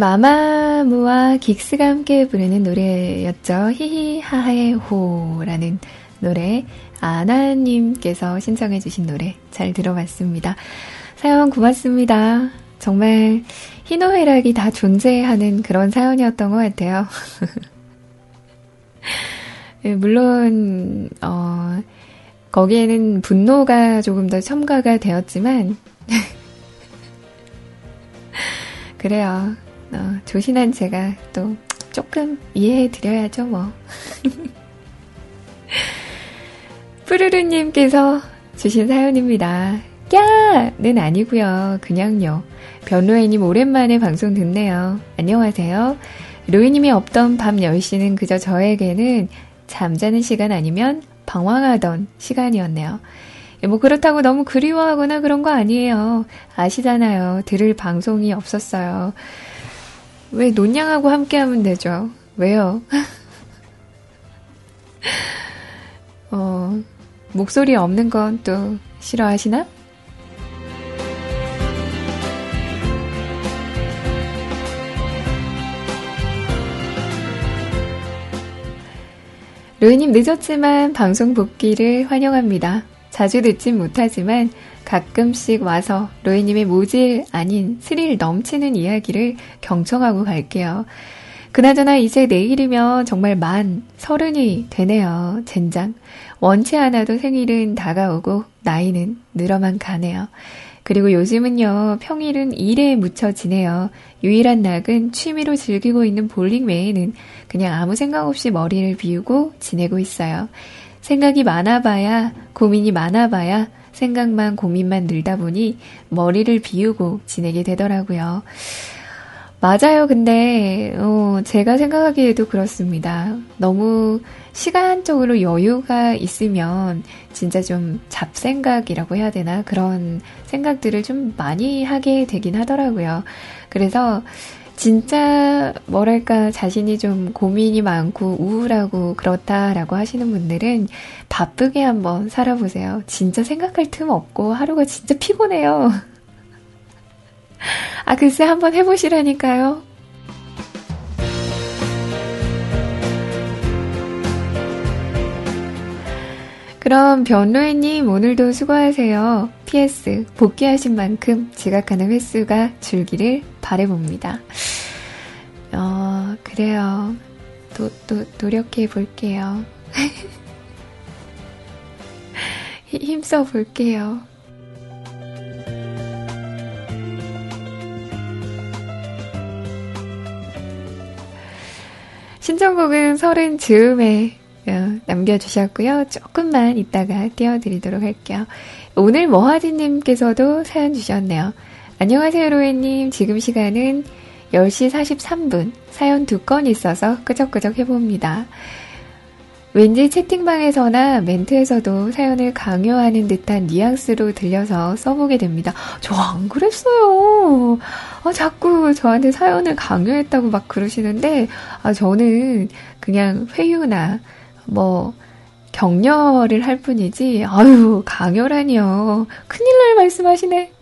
마마무와 긱스가 함께 부르는 노래였죠. 히히하해 호라는 노래 아나님께서 신청해 주신 노래 잘 들어봤습니다. 사연 고맙습니다. 정말 희노애락이 다 존재하는 그런 사연이었던 것 같아요. 네, 물론 어, 거기에는 분노가 조금 더 첨가가 되었지만, 그래요. 어, 조신한 제가 또 조금 이해해 드려야죠, 뭐. 푸르르님께서 주신 사연입니다. 꺄는 아니고요. 그냥요. 변로애님 오랜만에 방송 듣네요. 안녕하세요. 로이님이 없던 밤 10시는 그저 저에게는 잠자는 시간 아니면 방황하던 시간이었네요. 뭐 그렇다고 너무 그리워하거나 그런 거 아니에요. 아시잖아요. 들을 방송이 없었어요. 왜 논양하고 함께 하면 되죠? 왜요? 어, 목소리 없는 건 또 싫어하시나? 로이님 늦었지만 방송 복귀를 환영합니다. 자주 듣진 못하지만 가끔씩 와서 로이님의 모질 아닌 스릴 넘치는 이야기를 경청하고 갈게요. 그나저나 이제 내일이면 정말 만 서른이 되네요. 젠장. 원치 않아도 생일은 다가오고 나이는 늘어만 가네요. 그리고 요즘은요, 평일은 일에 묻혀 지내요. 유일한 낙은 취미로 즐기고 있는 볼링 외에는 그냥 아무 생각 없이 머리를 비우고 지내고 있어요. 생각이 많아봐야, 고민이 많아봐야, 생각만 고민만 늘다 보니 머리를 비우고 지내게 되더라고요. 맞아요. 근데, 어, 제가 생각하기에도 그렇습니다. 너무 시간적으로 여유가 있으면 진짜 좀 잡생각이라고 해야 되나? 그런 생각들을 좀 많이 하게 되긴 하더라고요. 그래서 진짜 뭐랄까 자신이 좀 고민이 많고 우울하고 그렇다라고 하시는 분들은 바쁘게 한번 살아보세요. 진짜 생각할 틈 없고 하루가 진짜 피곤해요. 아, 글쎄 한번 해보시라니까요. 그럼 변로애님 오늘도 수고하세요. PS 복귀하신 만큼 지각하는 횟수가 줄기를 바래봅니다. 어, 그래요. 또, 또, 노력해 볼게요. 힘써 볼게요. 신청곡은 서른 즈음에 어, 남겨주셨고요. 조금만 이따가 띄워드리도록 할게요. 오늘 머하진님께서도 사연 주셨네요. 안녕하세요, 로에님. 지금 시간은 10시 43분. 사연 두 건 있어서 끄적끄적 해봅니다. 왠지 채팅방에서나 멘트에서도 사연을 강요하는 듯한 뉘앙스로 들려서 써보게 됩니다. 저 안 그랬어요. 아, 자꾸 저한테 사연을 강요했다고 막 그러시는데, 아, 저는 그냥 회유나, 뭐, 격려를 할 뿐이지, 아유, 강요라니요. 큰일 날 말씀하시네.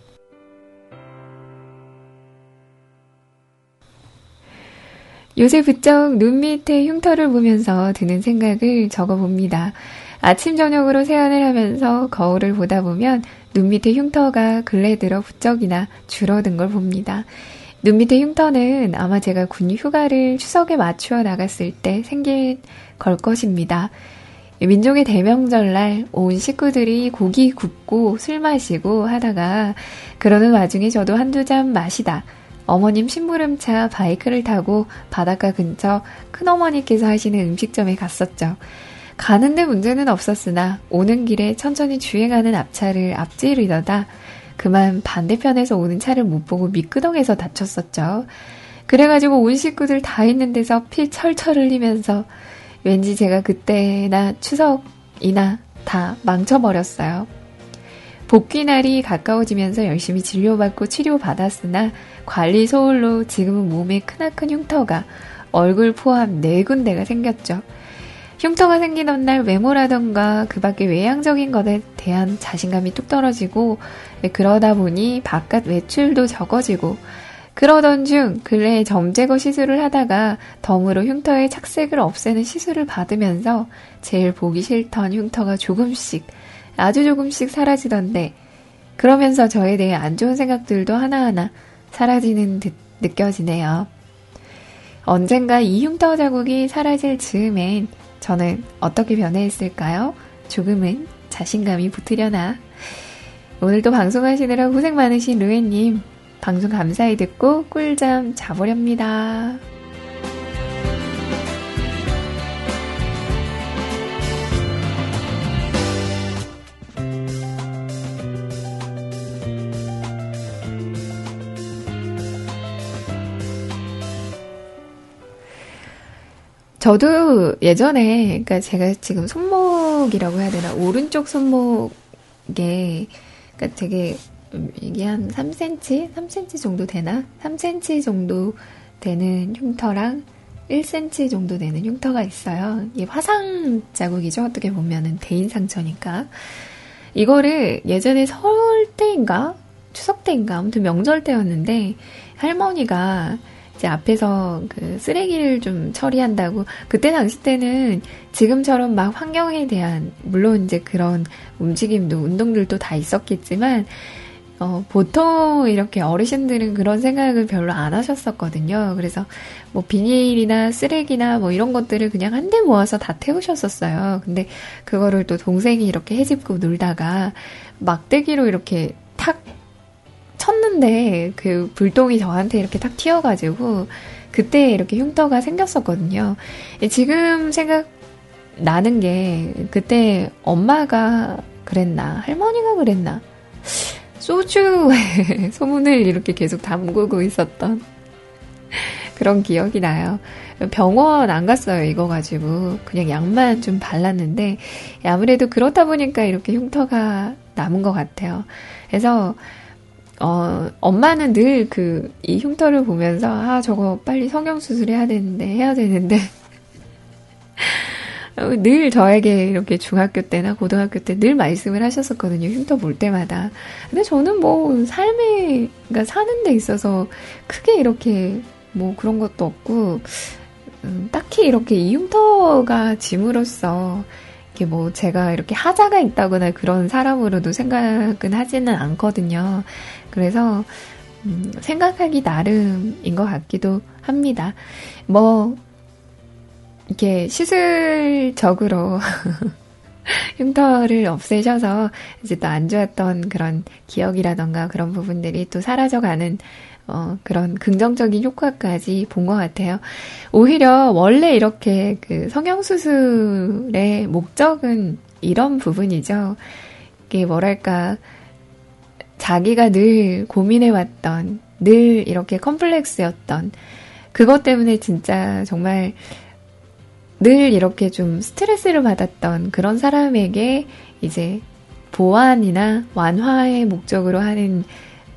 요새 부쩍 눈 밑에 흉터를 보면서 드는 생각을 적어봅니다. 아침 저녁으로 세안을 하면서 거울을 보다 보면 눈 밑에 흉터가 근래 들어 부쩍이나 줄어든 걸 봅니다. 눈 밑에 흉터는 아마 제가 군 휴가를 추석에 맞추어 나갔을 때 생긴 걸 것입니다. 민족의 대명절날 온 식구들이 고기 굽고 술 마시고 하다가 그러는 와중에 저도 한두 잔 마시다 어머님 심부름차 바이크를 타고 바닷가 근처 큰어머니께서 하시는 음식점에 갔었죠. 가는데 문제는 없었으나 오는 길에 천천히 주행하는 앞차를 앞지르려다 그만 반대편에서 오는 차를 못 보고 미끄덩에서 다쳤었죠. 그래가지고 온 식구들 다 있는 데서 피 철철 흘리면서 왠지 제가 그때나 추석이나 다 망쳐버렸어요. 복귀 날이 가까워지면서 열심히 진료받고 치료받았으나 관리 소홀로 지금은 몸에 크나큰 흉터가 얼굴 포함 네 군데가 생겼죠. 흉터가 생기던 날 외모라던가 그 밖에 외향적인 것에 대한 자신감이 뚝 떨어지고 네, 그러다 보니 바깥 외출도 적어지고 그러던 중 근래에 점제거 시술을 하다가 덤으로 흉터의 착색을 없애는 시술을 받으면서 제일 보기 싫던 흉터가 조금씩 아주 조금씩 사라지던데 그러면서 저에 대해 안 좋은 생각들도 하나하나 사라지는 듯 느껴지네요. 언젠가 이 흉터 자국이 사라질 즈음엔 저는 어떻게 변해 있을까요? 조금은 자신감이 붙으려나. 오늘도 방송하시느라 고생 많으신 루에님, 방송 감사히 듣고 꿀잠 자보렵니다. 저도 예전에, 그러니까 제가 지금 손목이라고 해야 되나, 오른쪽 손목에, 그러니까 되게, 이게 한 3cm? 3cm 정도 되나? 3cm 정도 되는 흉터랑 1cm 정도 되는 흉터가 있어요. 이게 화상 자국이죠. 어떻게 보면은 대인 상처니까. 이거를 예전에 설 때인가? 추석 때인가? 아무튼 명절 때였는데, 할머니가 이제 앞에서 그 쓰레기를 좀 처리한다고 그때 당시 때는 지금처럼 막 환경에 대한 물론 이제 그런 움직임도 운동들도 다 있었겠지만 어, 보통 이렇게 어르신들은 그런 생각을 별로 안 하셨었거든요. 그래서 뭐 비닐이나 쓰레기나 뭐 이런 것들을 그냥 한데 모아서 다 태우셨었어요. 근데 그거를 또 동생이 이렇게 해집고 놀다가 막대기로 이렇게 탁 쳤는데 그 불똥이 저한테 이렇게 탁 튀어가지고 그때 이렇게 흉터가 생겼었거든요. 지금 생각 나는 게 그때 엄마가 그랬나 할머니가 그랬나 소주에 소문을 이렇게 계속 담그고 있었던 그런 기억이 나요. 병원 안 갔어요, 이거 가지고. 그냥 약만 좀 발랐는데, 아무래도 그렇다 보니까 이렇게 흉터가 남은 것 같아요. 그래서, 어, 엄마는 늘 그, 이 흉터를 보면서, 아, 저거 빨리 성형수술 해야 되는데, 해야 되는데. 늘 저에게 이렇게 중학교 때나 고등학교 때 늘 말씀을 하셨었거든요. 흉터 볼 때마다. 근데 저는 뭐, 삶에, 그러니까 사는 데 있어서 크게 이렇게 뭐 그런 것도 없고, 음, 딱히 이렇게 이 흉터가 짐으로써 이게 뭐 제가 이렇게 하자가 있다거나 그런 사람으로도 생각은 하지는 않거든요. 그래서 음, 생각하기 나름인 것 같기도 합니다. 뭐 이렇게 시술적으로 흉터를 없애셔서 이제 또 안 좋았던 그런 기억이라던가 그런 부분들이 또 사라져가는 어, 그런 긍정적인 효과까지 본 것 같아요. 오히려 원래 이렇게 그 성형수술의 목적은 이런 부분이죠. 이게 뭐랄까, 자기가 늘 고민해왔던, 늘 이렇게 컴플렉스였던, 그것 때문에 진짜 정말 늘 이렇게 좀 스트레스를 받았던 그런 사람에게 이제 보완이나 완화의 목적으로 하는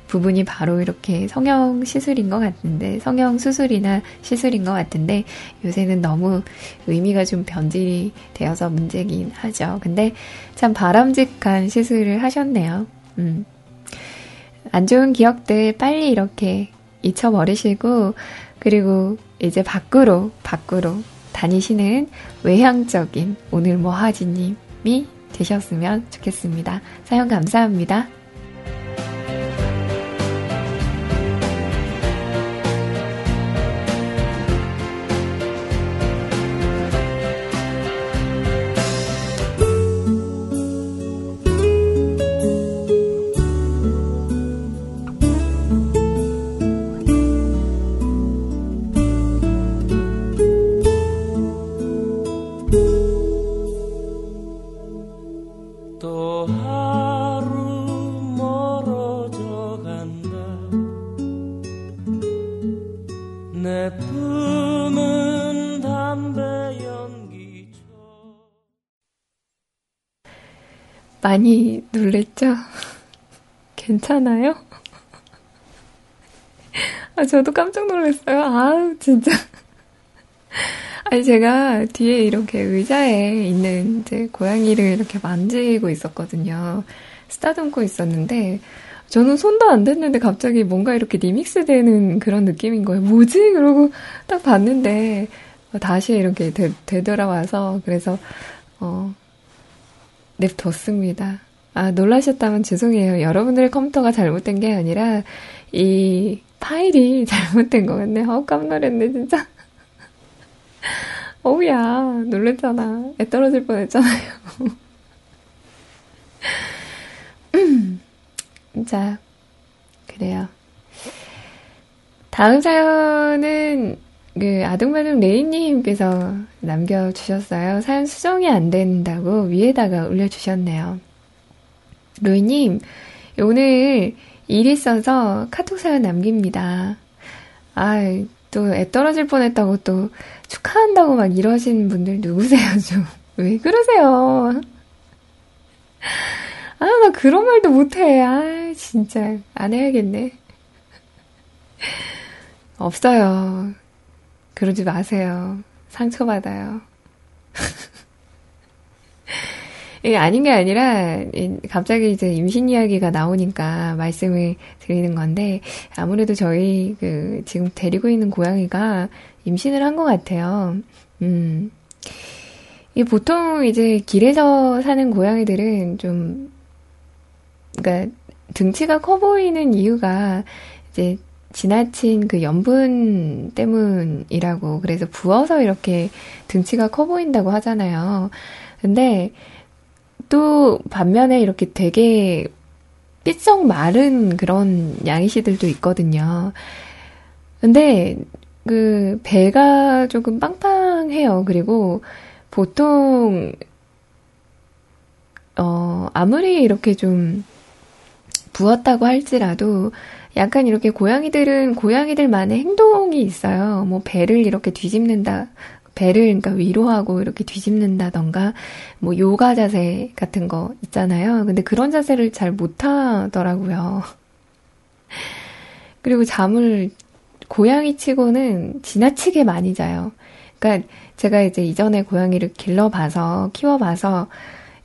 부분이 바로 이렇게 성형 시술인 것 같은데, 성형 수술이나 시술인 것 같은데, 요새는 너무 의미가 좀 변질이 되어서 문제긴 하죠. 근데 참 바람직한 시술을 하셨네요. 음. 안 좋은 기억들 빨리 이렇게 잊혀버리시고, 그리고 이제 밖으로, 밖으로 다니시는 외향적인 오늘 뭐 하지님이 되셨으면 좋겠습니다. 사연 감사합니다. 많이 놀랬죠? 괜찮아요? 아, 저도 깜짝 놀랐어요. 아우, 진짜. 아니, 제가 뒤에 이렇게 의자에 있는 이제 고양이를 이렇게 만지고 있었거든요. 쓰다듬고 있었는데, 저는 손도 안 댔는데 갑자기 뭔가 이렇게 리믹스 되는 그런 느낌인 거예요. 뭐지? 그러고 딱 봤는데, 다시 이렇게 되, 되돌아와서, 그래서, 어, 냅뒀습니다. 아, 놀라셨다면 죄송해요. 여러분들의 컴퓨터가 잘못된 게 아니라, 이 파일이 잘못된 거 같네. 어, 깜놀했네, 진짜. 어우야, 놀랬잖아. 애 떨어질 뻔 했잖아요. 자, 그래요. 다음 사연은 그 아둥바둥 레이님께서 남겨주셨어요. 사연 수정이 안 된다고 위에다가 올려주셨네요. 로이님, 오늘 일 있어서 카톡 사연 남깁니다. 아, 또 애 떨어질 뻔했다고 또 축하한다고 막 이러신 분들 누구세요, 좀. 왜 그러세요? 아, 나 그런 말도 못해. 아, 진짜. 안 해야겠네. 없어요. 그러지 마세요. 상처받아요. 이게 아닌 게 아니라, 갑자기 이제 임신 이야기가 나오니까 말씀을 드리는 건데, 아무래도 저희 그, 지금 데리고 있는 고양이가 임신을 한 것 같아요. 음. 이 보통 이제 길에서 사는 고양이들은 좀, 그니까 등치가 커 보이는 이유가 이제 지나친 그 염분 때문이라고 그래서 부어서 이렇게 등치가 커 보인다고 하잖아요. 근데 또 반면에 이렇게 되게 삐쩍 마른 그런 양이시들도 있거든요. 근데 그 배가 조금 빵빵해요. 그리고 보통 어 아무리 이렇게 좀 부었다고 할지라도 약간 이렇게 고양이들은 고양이들만의 행동이 있어요. 뭐 배를 이렇게 뒤집는다. 배를 그러니까 위로하고 이렇게 뒤집는다던가 뭐 요가 자세 같은 거 있잖아요. 근데 그런 자세를 잘 못 하더라고요. 그리고 잠을 고양이 치고는 지나치게 많이 자요. 그러니까 제가 이제 이전에 고양이를 길러봐서 키워봐서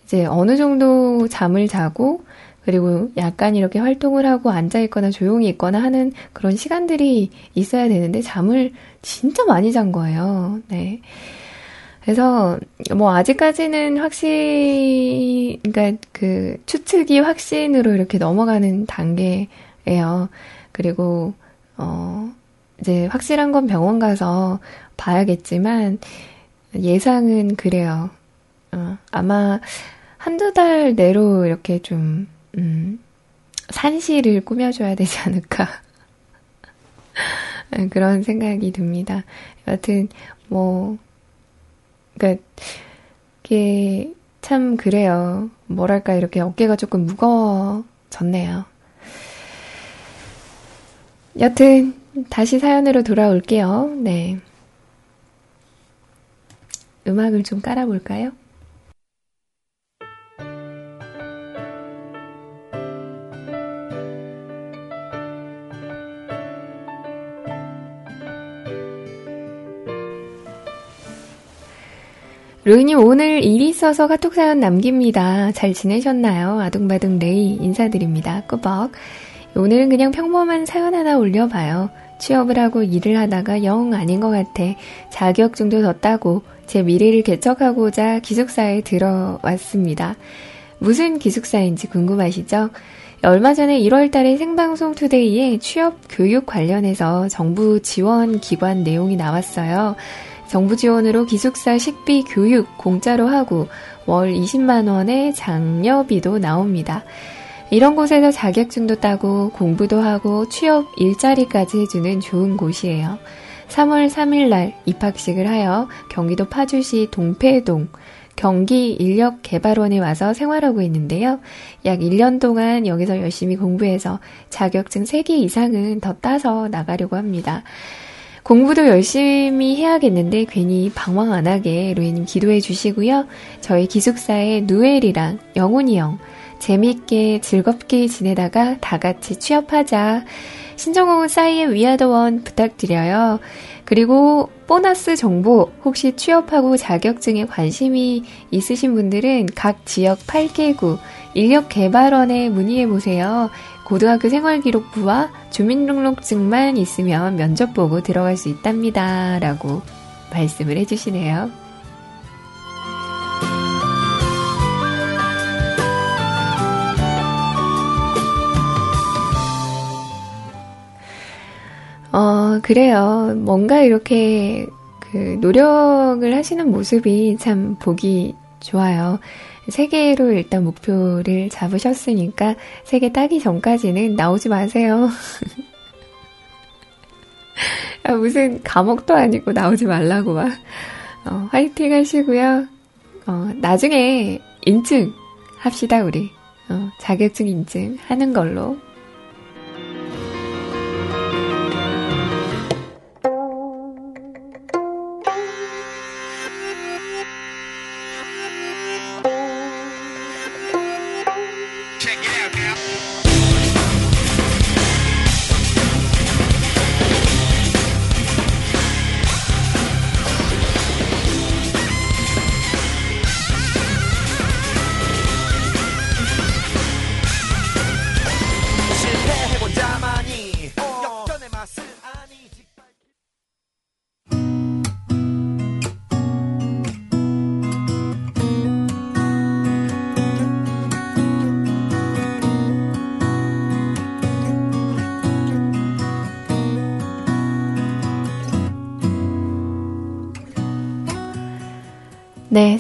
이제 어느 정도 잠을 자고 그리고 약간 이렇게 활동을 하고 앉아있거나 조용히 있거나 하는 그런 시간들이 있어야 되는데 잠을 진짜 많이 잔 거예요. 네. 그래서 뭐 아직까지는 확신, 그러니까 그 추측이 확신으로 이렇게 넘어가는 단계예요. 그리고 어 이제 확실한 건 병원 가서 봐야겠지만 예상은 그래요. 어, 아마 한두 달 내로 이렇게 좀 음, 산시를 꾸며줘야 되지 않을까. 그런 생각이 듭니다. 여하튼, 뭐, 그니까, 이게 참 그래요. 뭐랄까, 이렇게 어깨가 조금 무거워졌네요. 여튼, 다시 사연으로 돌아올게요. 네. 음악을 좀 깔아볼까요? 로이님 오늘 일이 있어서 카톡 사연 남깁니다. 잘 지내셨나요? 아둥바둥 레이 인사드립니다. 꾸벅. 오늘은 그냥 평범한 사연 하나 올려봐요. 취업을 하고 일을 하다가 영 아닌 것 같아. 자격증도 더 따고 제 미래를 개척하고자 기숙사에 들어왔습니다. 무슨 기숙사인지 궁금하시죠? 얼마 전에 1월 달에 생방송 투데이에 취업 교육 관련해서 정부 지원 기관 내용이 나왔어요. 정부 지원으로 기숙사 식비 교육 공짜로 하고 월 20만원의 장려비도 나옵니다. 이런 곳에서 자격증도 따고 공부도 하고 취업 일자리까지 해주는 좋은 곳이에요. 3월 3일 날 입학식을 하여 경기도 파주시 동패동 경기 인력 개발원에 와서 생활하고 있는데요. 약 1년 동안 여기서 열심히 공부해서 자격증 3개 이상은 더 따서 나가려고 합니다. 공부도 열심히 해야겠는데 괜히 방황 안 하게 로이님 기도해 주시고요. 저희 기숙사의 누엘이랑 영훈이 형 재밌게 즐겁게 지내다가 다 같이 취업하자. 신정호 싸이의 위아더원 부탁드려요. 그리고 보너스 정보 혹시 취업하고 자격증에 관심이 있으신 분들은 각 지역 8개구 인력개발원에 문의해 보세요. 고등학교 생활기록부와 주민등록증만 있으면 면접 보고 들어갈 수 있답니다. 라고 말씀을 해주시네요. 어, 그래요. 뭔가 이렇게 그 노력을 하시는 모습이 참 보기 좋아요. 세 개로 일단 목표를 잡으셨으니까 세 개 따기 전까지는 나오지 마세요. 아, 무슨 감옥도 아니고 나오지 말라고 막. 어, 화이팅 하시고요. 어, 나중에 인증 합시다, 우리. 어, 자격증 인증 하는 걸로.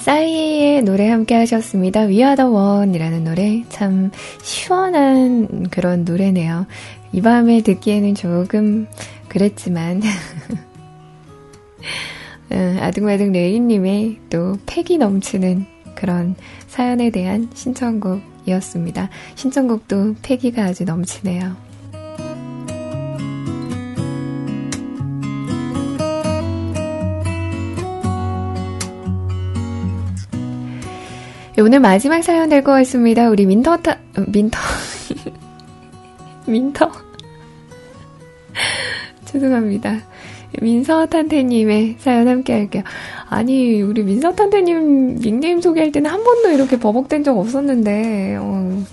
싸이의 노래 함께 하셨습니다. We are the one이라는 노래. 참 시원한 그런 노래네요. 이 밤에 듣기에는 조금 그랬지만. 어, 아등바등 레이님의 또 패기 넘치는 그런 사연에 대한 신청곡이었습니다. 신청곡도 패기가 아주 넘치네요. 네, 오늘 마지막 사연 될 것 같습니다. 우리 민터타, 어, 민터, 민터. 죄송합니다. 민서탄테님의 사연 함께 할게요. 아니, 우리 민서탄테님 닉네임 소개할 때는 한 번도 이렇게 버벅된 적 없었는데, 어,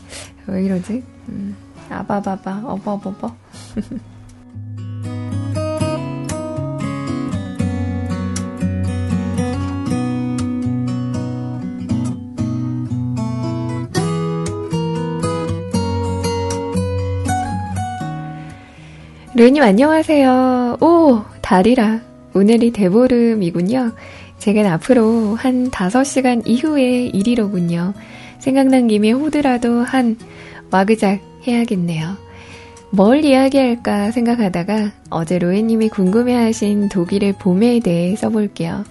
왜 이러지? 음, 아바바바, 어버버버. 루이님 안녕하세요. 오, 달이라. 오늘이 대보름이군요. 제겐 앞으로 한 5시간 이후의 일이로군요. 생각난 김에 호드라도 한 와그작 해야겠네요. 뭘 이야기할까 생각하다가 어제 로에님이 궁금해하신 독일의 봄에 대해 써볼게요.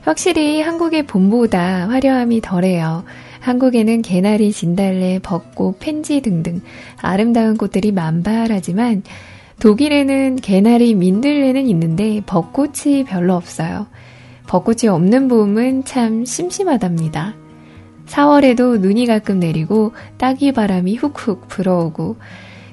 확실히 한국의 봄보다 화려함이 덜해요. 한국에는 개나리, 진달래, 벚꽃, 펜지 등등 아름다운 꽃들이 만발하지만 독일에는 개나리, 민들레는 있는데 벚꽃이 별로 없어요. 벚꽃이 없는 봄은 참 심심하답니다. 4월에도 눈이 가끔 내리고 따기 바람이 훅훅 불어오고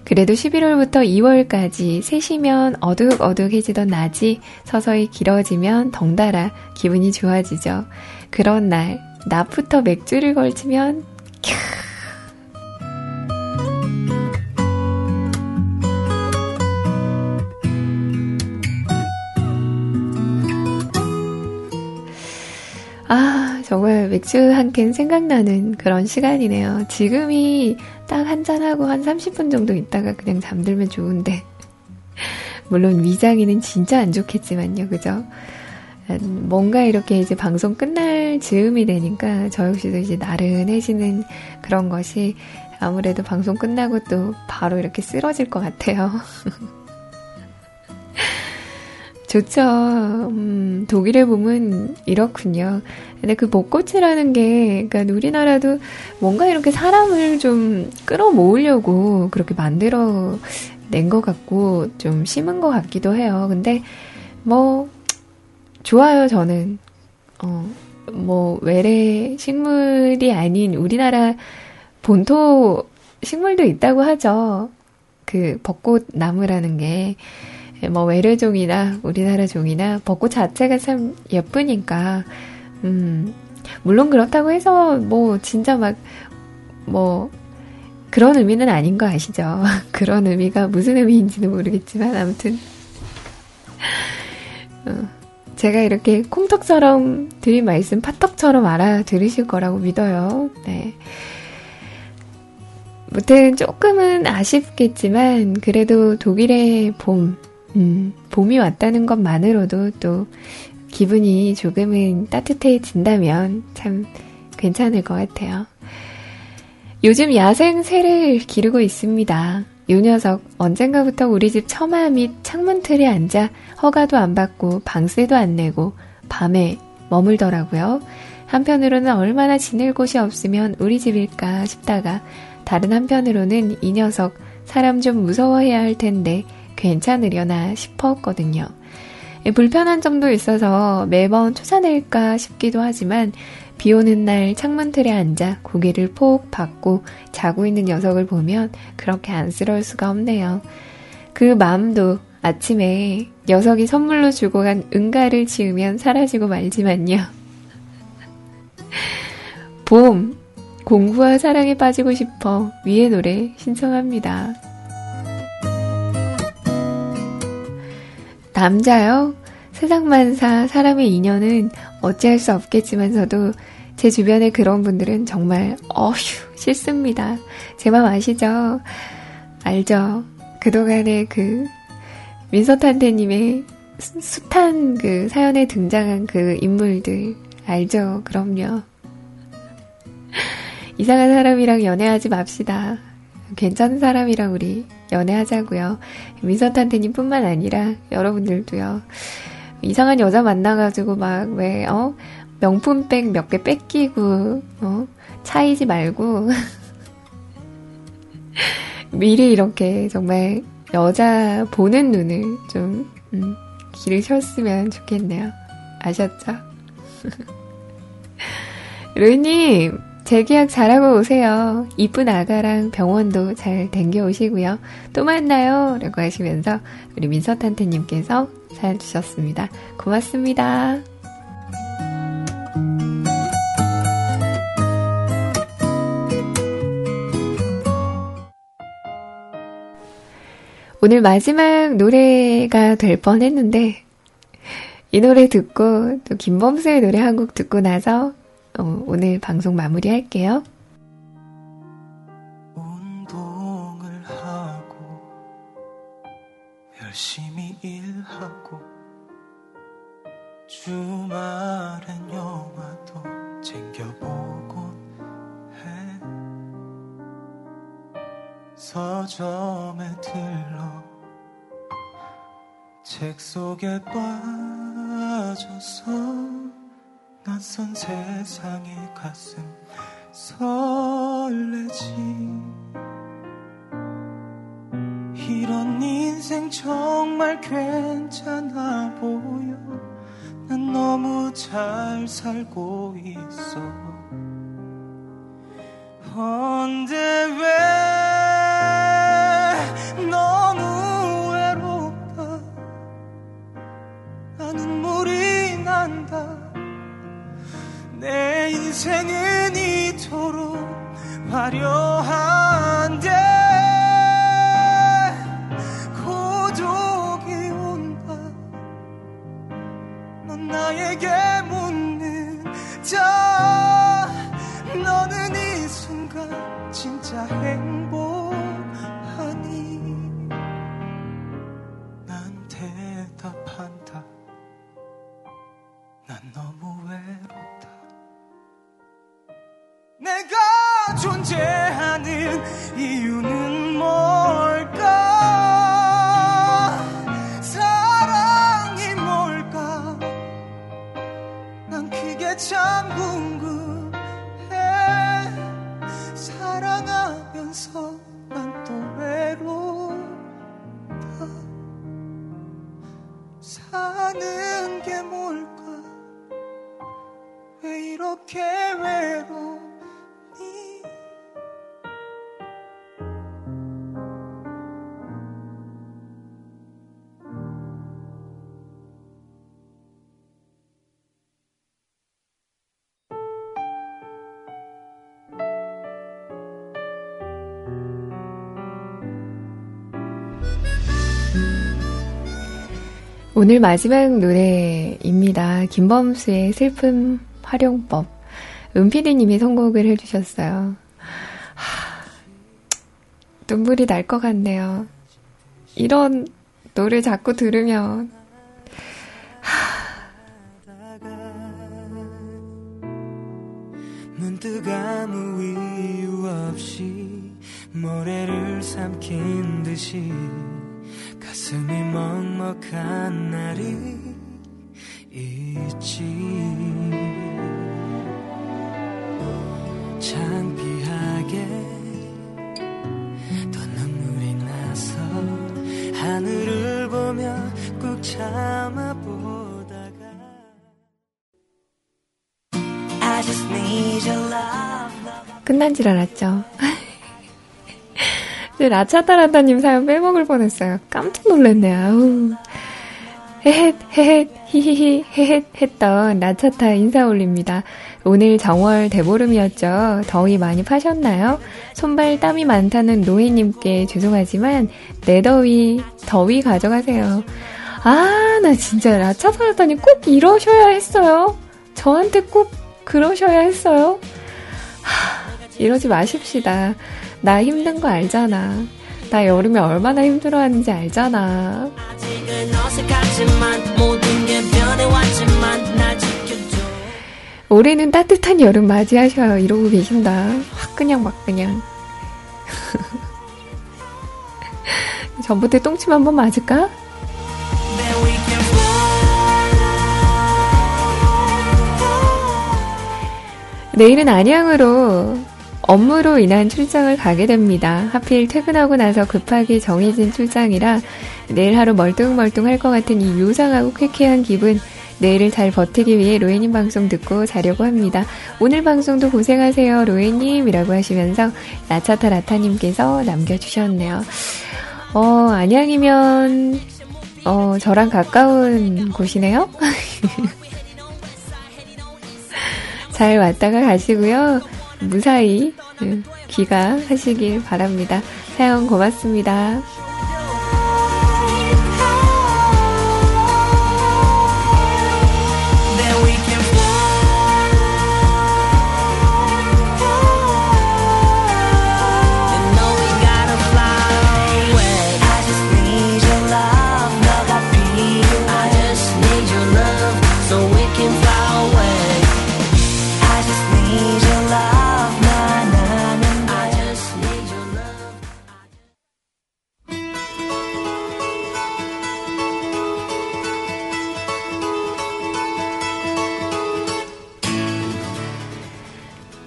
그래도 11월부터 2월까지 새시면 어둑어둑해지던 낮이 서서히 길어지면 덩달아 기분이 좋아지죠. 그런 날 낮부터 맥주를 걸치면 캬 정말 맥주 한 캔 생각나는 그런 시간이네요. 지금이 딱 한잔하고 한 30분 정도 있다가 그냥 잠들면 좋은데. 물론 위장이는 진짜 안 좋겠지만요, 그죠? 뭔가 이렇게 이제 방송 끝날 즈음이 되니까 저 역시도 이제 나른해지는 그런 것이 아무래도 방송 끝나고 또 바로 이렇게 쓰러질 것 같아요. 좋죠. 음, 독일에 보면 이렇군요. 근데 그 벚꽃이라는 게, 그러니까 우리나라도 뭔가 이렇게 사람을 좀 끌어모으려고 그렇게 만들어 낸 것 같고, 좀 심은 것 같기도 해요. 근데, 뭐, 좋아요, 저는. 어, 뭐, 외래 식물이 아닌 우리나라 본토 식물도 있다고 하죠. 그 벚꽃 나무라는 게. 뭐 외래 종이나 우리나라 종이나 벚꽃 자체가 참 예쁘니까 음 물론 그렇다고 해서 뭐 진짜 막 뭐 그런 의미는 아닌 거 아시죠? 그런 의미가 무슨 의미인지는 모르겠지만 아무튼 어, 제가 이렇게 콩떡처럼 드린 말씀 파떡처럼 알아들으실 거라고 믿어요. 네. 무튼 조금은 아쉽겠지만 그래도 독일의 봄 음, 봄이 왔다는 것만으로도 또 기분이 조금은 따뜻해진다면 참 괜찮을 것 같아요. 요즘 야생 새를 기르고 있습니다. 요 녀석 언젠가부터 우리 집 처마 및 창문 틀에 앉아 허가도 안 받고 방세도 안 내고 밤에 머물더라고요. 한편으로는 얼마나 지낼 곳이 없으면 우리 집일까 싶다가 다른 한편으로는 이 녀석 사람 좀 무서워해야 할 텐데 괜찮으려나 싶었거든요. 예, 불편한 점도 있어서 매번 쫓아낼까 싶기도 하지만 비 오는 날 창문 틀에 앉아 고개를 폭 받고 자고 있는 녀석을 보면 그렇게 안쓰러울 수가 없네요. 그 마음도 아침에 녀석이 선물로 주고 간 응가를 지으면 사라지고 말지만요. 봄, 공부와 사랑에 빠지고 싶어 위의 노래 신청합니다. 남자요? 세상만사 사람의 인연은 어찌할 수 없겠지만서도 제 주변에 그런 분들은 정말 어휴 싫습니다. 제 맘 아시죠? 알죠? 그동안에 그 민서탄테님의 숱한 그 사연에 등장한 그 인물들 알죠? 그럼요. 이상한 사람이랑 연애하지 맙시다. 괜찮은 사람이랑 우리 연애하자고요. 민서탄테님 뿐만 아니라 여러분들도요. 이상한 여자 만나가지고 막 왜, 어? 명품백 몇 개 뺏기고, 어? 차이지 말고. 미리 이렇게 정말 여자 보는 눈을 좀, 음, 기르셨으면 좋겠네요. 아셨죠? 루이님, 재계약 잘하고 오세요. 이쁜 아가랑 병원도 잘 댕겨 오시고요. 또 만나요. 라고 하시면서 우리 민서탄테님께서 사연 주셨습니다. 고맙습니다. 오늘 마지막 노래가 될 뻔 했는데, 이 노래 듣고 또 김범수의 노래 한 곡 듣고 나서 어, 오늘 방송 마무리할게요. 운동을 하고 열심히 일하고 주말엔 영화도 챙겨보곤 해 서점에 들러 책 속에 빠져서 낯선 세상에 가슴 설레지. 이런 인생 정말 괜찮아 보여. 난 너무 잘 살고 있어. 언제 왜 너무 오늘 마지막 노래입니다. 김범수의 슬픔 활용법. 은피디님이 선곡을 해주셨어요. 하, 눈물이 날 것 같네요. 이런 노래 자꾸 들으면 문득 아무 이유 없이 모래를 삼킨 듯이 가슴이 먹먹한 날이 있지 창피하게 또 눈물이 나서 하늘을 보며 꾹 참아보다가 끝난 줄 알았죠. 라차타라다님 사연 빼먹을 뻔했어요. 깜짝 놀랐네요. 아우. 헤헷, 헤헷, 히히히, 헤헷 했던 라차타 인사 올립니다. 오늘 정월 대보름이었죠. 더위 많이 파셨나요? 손발 땀이 많다는 노예님께 죄송하지만 내 더위, 더위 가져가세요. 아, 나 진짜 라차타라다니 꼭 이러셔야 했어요. 저한테 꼭 그러셔야 했어요. 하, 이러지 마십시다. 나 힘든 거 알잖아. 나 여름에 얼마나 힘들어하는지 알잖아. 올해는 따뜻한 여름 맞이하셔요. 이러고 계신다. 확 그냥 막 그냥. 전부터 똥침 한번 맞을까? 내일은 안양으로 업무로 인한 출장을 가게 됩니다. 하필 퇴근하고 나서 급하게 정해진 출장이라 내일 하루 멀뚱멀뚱 할 것 같은 이 요상하고 쾌쾌한 기분 내일을 잘 버티기 위해 로에님 방송 듣고 자려고 합니다. 오늘 방송도 고생하세요 로에님이라고 하시면서 나차타 라타님께서 남겨주셨네요. 어 안양이면 어 저랑 가까운 곳이네요. 잘 왔다가 가시고요. 무사히 네, 귀가하시길 바랍니다. 사연 고맙습니다.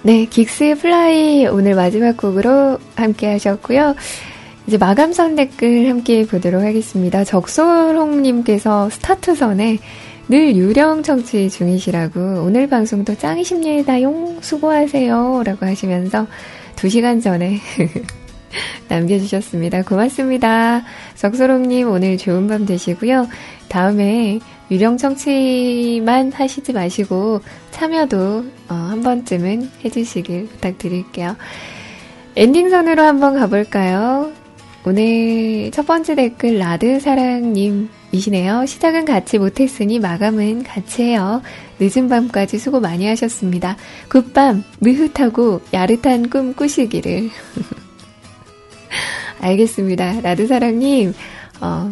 네, 긱스의 Fly 오늘 마지막 곡으로 함께 하셨고요. 이제 마감선 댓글 함께 보도록 하겠습니다. 적솔홍님께서 스타트선에 늘 유령 청취 중이시라고 오늘 방송도 짱이십니다용 수고하세요 라고 하시면서 2시간 전에 남겨주셨습니다. 고맙습니다. 적소롱님 오늘 좋은 밤 되시고요. 다음에 유령 청취만 하시지 마시고 참여도 어, 한 번쯤은 해주시길 부탁드릴게요. 엔딩선으로 한번 가볼까요? 오늘 첫 번째 댓글 라드사랑님이시네요. 시작은 같이 못했으니 마감은 같이 해요. 늦은 밤까지 수고 많이 하셨습니다. 굿밤, 느긋하고 야릇한 꿈 꾸시기를. 알겠습니다. 라드사랑님, 어,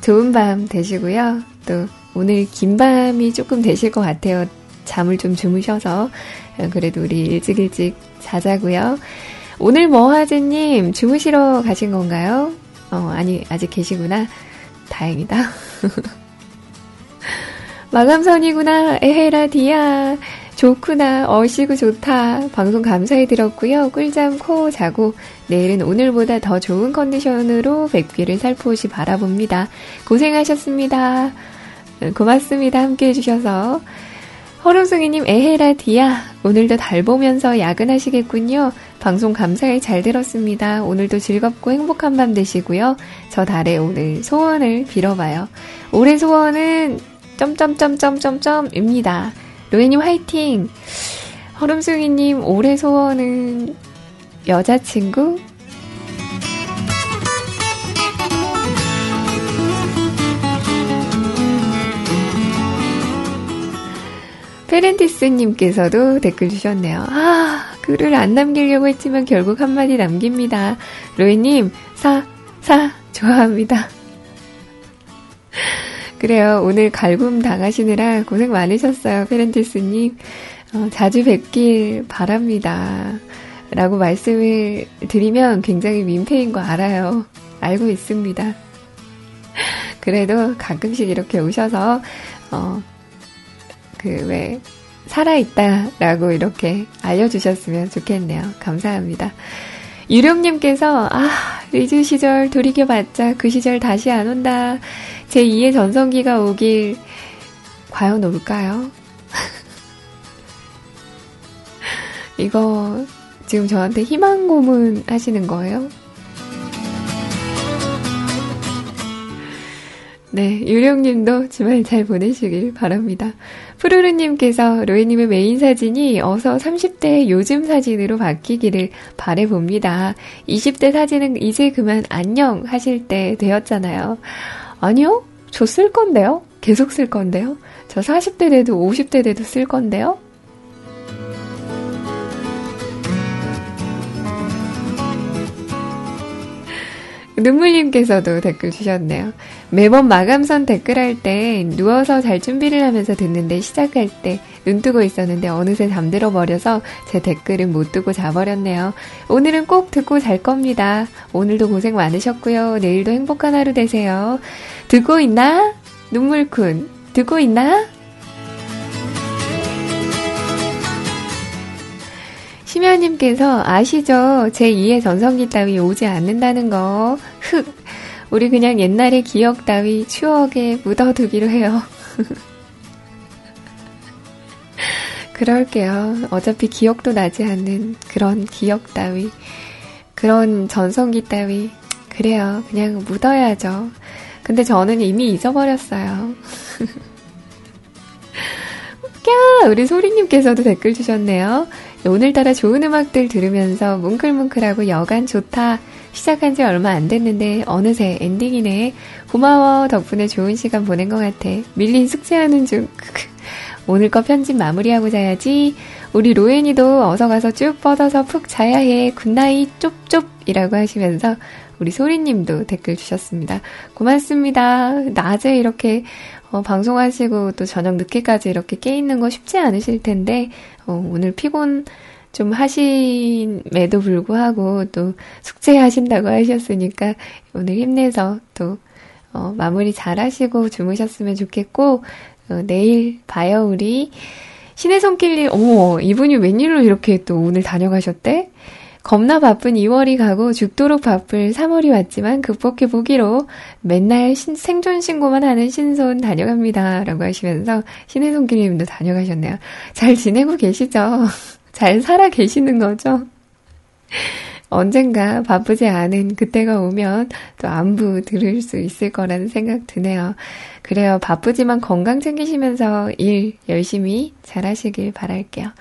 좋은 밤 되시고요. 또 오늘 긴 밤이 조금 되실 것 같아요. 잠을 좀 주무셔서 그래도 우리 일찍 일찍 자자고요. 오늘 뭐하즈님 주무시러 가신 건가요? 어 아니 아직 계시구나. 다행이다. 마감선이구나. 에헤라 디아. 좋구나. 어시고 좋다. 방송 감사히 들었고요. 꿀잠 코 자고 내일은 오늘보다 더 좋은 컨디션으로 뵙기를 살포시 바라봅니다. 고생하셨습니다. 고맙습니다. 함께 해주셔서. 허름송이님, 에헤라 디아. 오늘도 달 보면서 야근하시겠군요. 방송 감사히 잘 들었습니다. 오늘도 즐겁고 행복한 밤 되시고요. 저 달의 오늘 소원을 빌어봐요. 올해 소원은 점점점점점점입니다. 로에님 화이팅! 허름송이님, 올해 소원은 여자친구? 페렌티스님께서도 댓글 주셨네요. 아, 글을 안 남기려고 했지만 결국 한마디 남깁니다. 로이님, 사, 사, 좋아합니다. 그래요. 오늘 갈굼 당하시느라 고생 많으셨어요. 페렌티스님. 어, 자주 뵙길 바랍니다. 라고 말씀을 드리면 굉장히 민폐인 거 알아요. 알고 있습니다. 그래도 가끔씩 이렇게 오셔서, 어, 그, 왜, 살아있다라고 이렇게 알려주셨으면 좋겠네요. 감사합니다. 유령님께서, 아, 리즈 시절 돌이켜봤자 그 시절 다시 안 온다. 제 2의 전성기가 오길, 과연 올까요? 이거 지금 저한테 희망 고문 하시는 거예요? 네, 유령님도 주말 잘 보내시길 바랍니다. 푸르르님께서 로이님의 메인 사진이 어서 30대 요즘 사진으로 바뀌기를 바래봅니다. 20대 사진은 이제 그만 안녕 하실 때 되었잖아요. 아니요? 저 쓸 건데요? 계속 쓸 건데요? 저 40대 돼도 50대 돼도 쓸 건데요? 눈물님께서도 댓글 주셨네요. 매번 마감선 댓글 할 때 누워서 잘 준비를 하면서 듣는데 시작할 때 눈 뜨고 있었는데 어느새 잠들어 버려서 제 댓글은 못 두고 자버렸네요. 오늘은 꼭 듣고 잘 겁니다. 오늘도 고생 많으셨고요. 내일도 행복한 하루 되세요. 듣고 있나? 눈물군. 듣고 있나? 심연님께서 아시죠? 제2의 전성기 따위 오지 않는다는 거. 흑. 우리 그냥 옛날의 기억 따위 추억에 묻어두기로 해요. 그럴게요. 어차피 기억도 나지 않는 그런 기억 따위. 그런 전성기 따위. 그래요. 그냥 묻어야죠. 근데 저는 이미 잊어버렸어요. 야, 우리 소리님께서도 댓글 주셨네요. 오늘따라 좋은 음악들 들으면서 뭉클뭉클하고 여간 좋다. 시작한 지 얼마 안 됐는데 어느새 엔딩이네. 고마워. 덕분에 좋은 시간 보낸 것 같아. 밀린 숙제하는 중. 오늘 거 편집 마무리하고 자야지. 우리 로엔이도 어서 가서 쭉 뻗어서 푹 자야 해. good night 쪽쪽이라고 하시면서 우리 소리님도 댓글 주셨습니다. 고맙습니다. 낮에 이렇게 어, 방송하시고 또 저녁 늦게까지 이렇게 깨 있는 거 쉽지 않으실 텐데 어, 오늘 피곤 좀 하심에도 불구하고 또 숙제하신다고 하셨으니까 오늘 힘내서 또 어, 마무리 잘 하시고 주무셨으면 좋겠고 어, 내일 봐요 우리 신의 손길님 어머 이분이 웬일로 이렇게 또 오늘 다녀가셨대? 겁나 바쁜 2월이 가고 죽도록 바쁠 3월이 왔지만 극복해 보기로 맨날 신, 생존 신고만 하는 신손 다녀갑니다. 라고 하시면서 신의 손길님도 다녀가셨네요. 잘 지내고 계시죠? 잘 살아 계시는 거죠? 언젠가 바쁘지 않은 그때가 오면 또 안부 들을 수 있을 거라는 생각 드네요. 그래요. 바쁘지만 건강 챙기시면서 일 열심히 잘 하시길 바랄게요.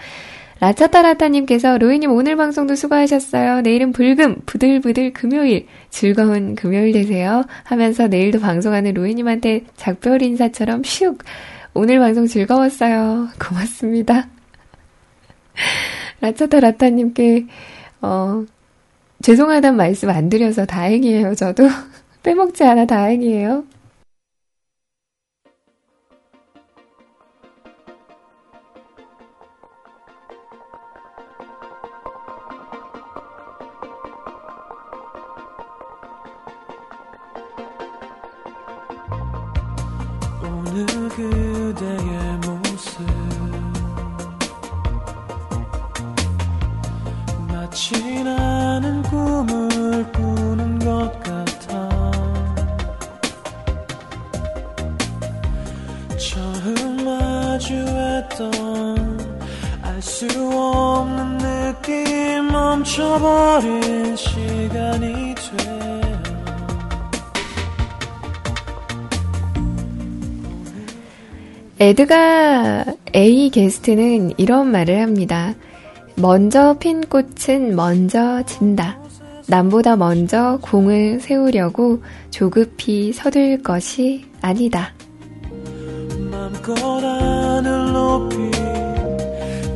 라차타라타님께서 로이님 오늘 방송도 수고하셨어요. 내일은 불금, 부들부들 금요일, 즐거운 금요일 되세요. 하면서 내일도 방송하는 로이님한테 작별 인사처럼 슉! 오늘 방송 즐거웠어요. 고맙습니다. 라차타 라타님께, 어, 죄송하단 말씀 안 드려서 다행이에요, 저도. 빼먹지 않아 다행이에요. 그대의 처음 마주했던 알 수 없는 느낌 멈춰버린 시간이 돼 에드가 A 게스트는 이런 말을 합니다. 먼저 핀 꽃은 먼저 진다. 남보다 먼저 공을 세우려고 조급히 서둘 것이 아니다. 맘껏 하늘 높이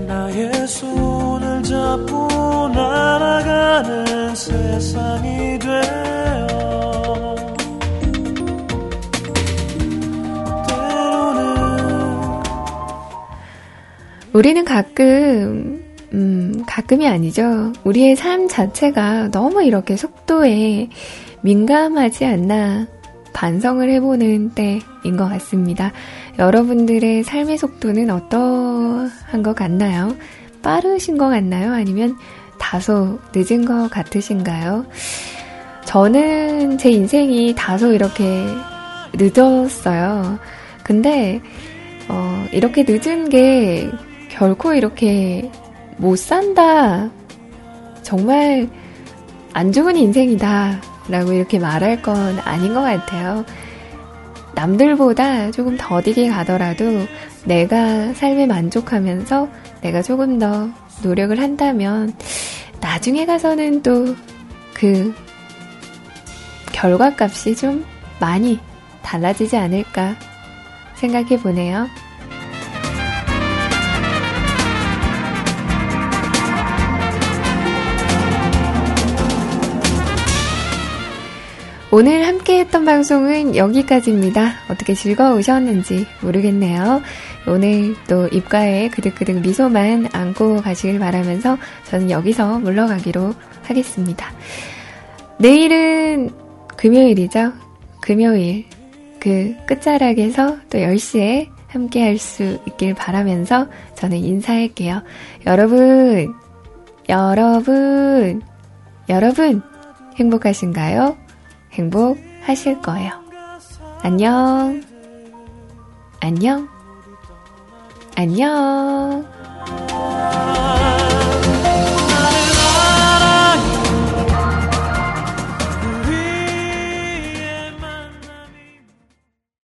나의 손을 잡고 날아가는 세상이 되어 우리는 가끔, 음, 가끔이 아니죠. 우리의 삶 자체가 너무 이렇게 속도에 민감하지 않나 반성을 해보는 때인 것 같습니다. 여러분들의 삶의 속도는 어떠한 것 같나요? 빠르신 것 같나요? 아니면 다소 늦은 것 같으신가요? 저는 제 인생이 다소 이렇게 늦었어요. 근데, 어, 이렇게 늦은 게 결코 이렇게 못 산다. 정말 안 좋은 인생이다. 라고 이렇게 말할 건 아닌 것 같아요. 남들보다 조금 더디게 가더라도 내가 삶에 만족하면서 내가 조금 더 노력을 한다면 나중에 가서는 또 그 결과 값이 좀 많이 달라지지 않을까 생각해 보네요. 오늘 함께 했던 방송은 여기까지입니다. 어떻게 즐거우셨는지 모르겠네요. 오늘 또 입가에 그득그득 미소만 안고 가시길 바라면서 저는 여기서 물러가기로 하겠습니다. 내일은 금요일이죠. 금요일. 그 끝자락에서 또 10시에 함께 할 수 있길 바라면서 저는 인사할게요. 여러분, 여러분, 여러분, 행복하신가요? 행복하실 거예요. 안녕. 안녕. 안녕.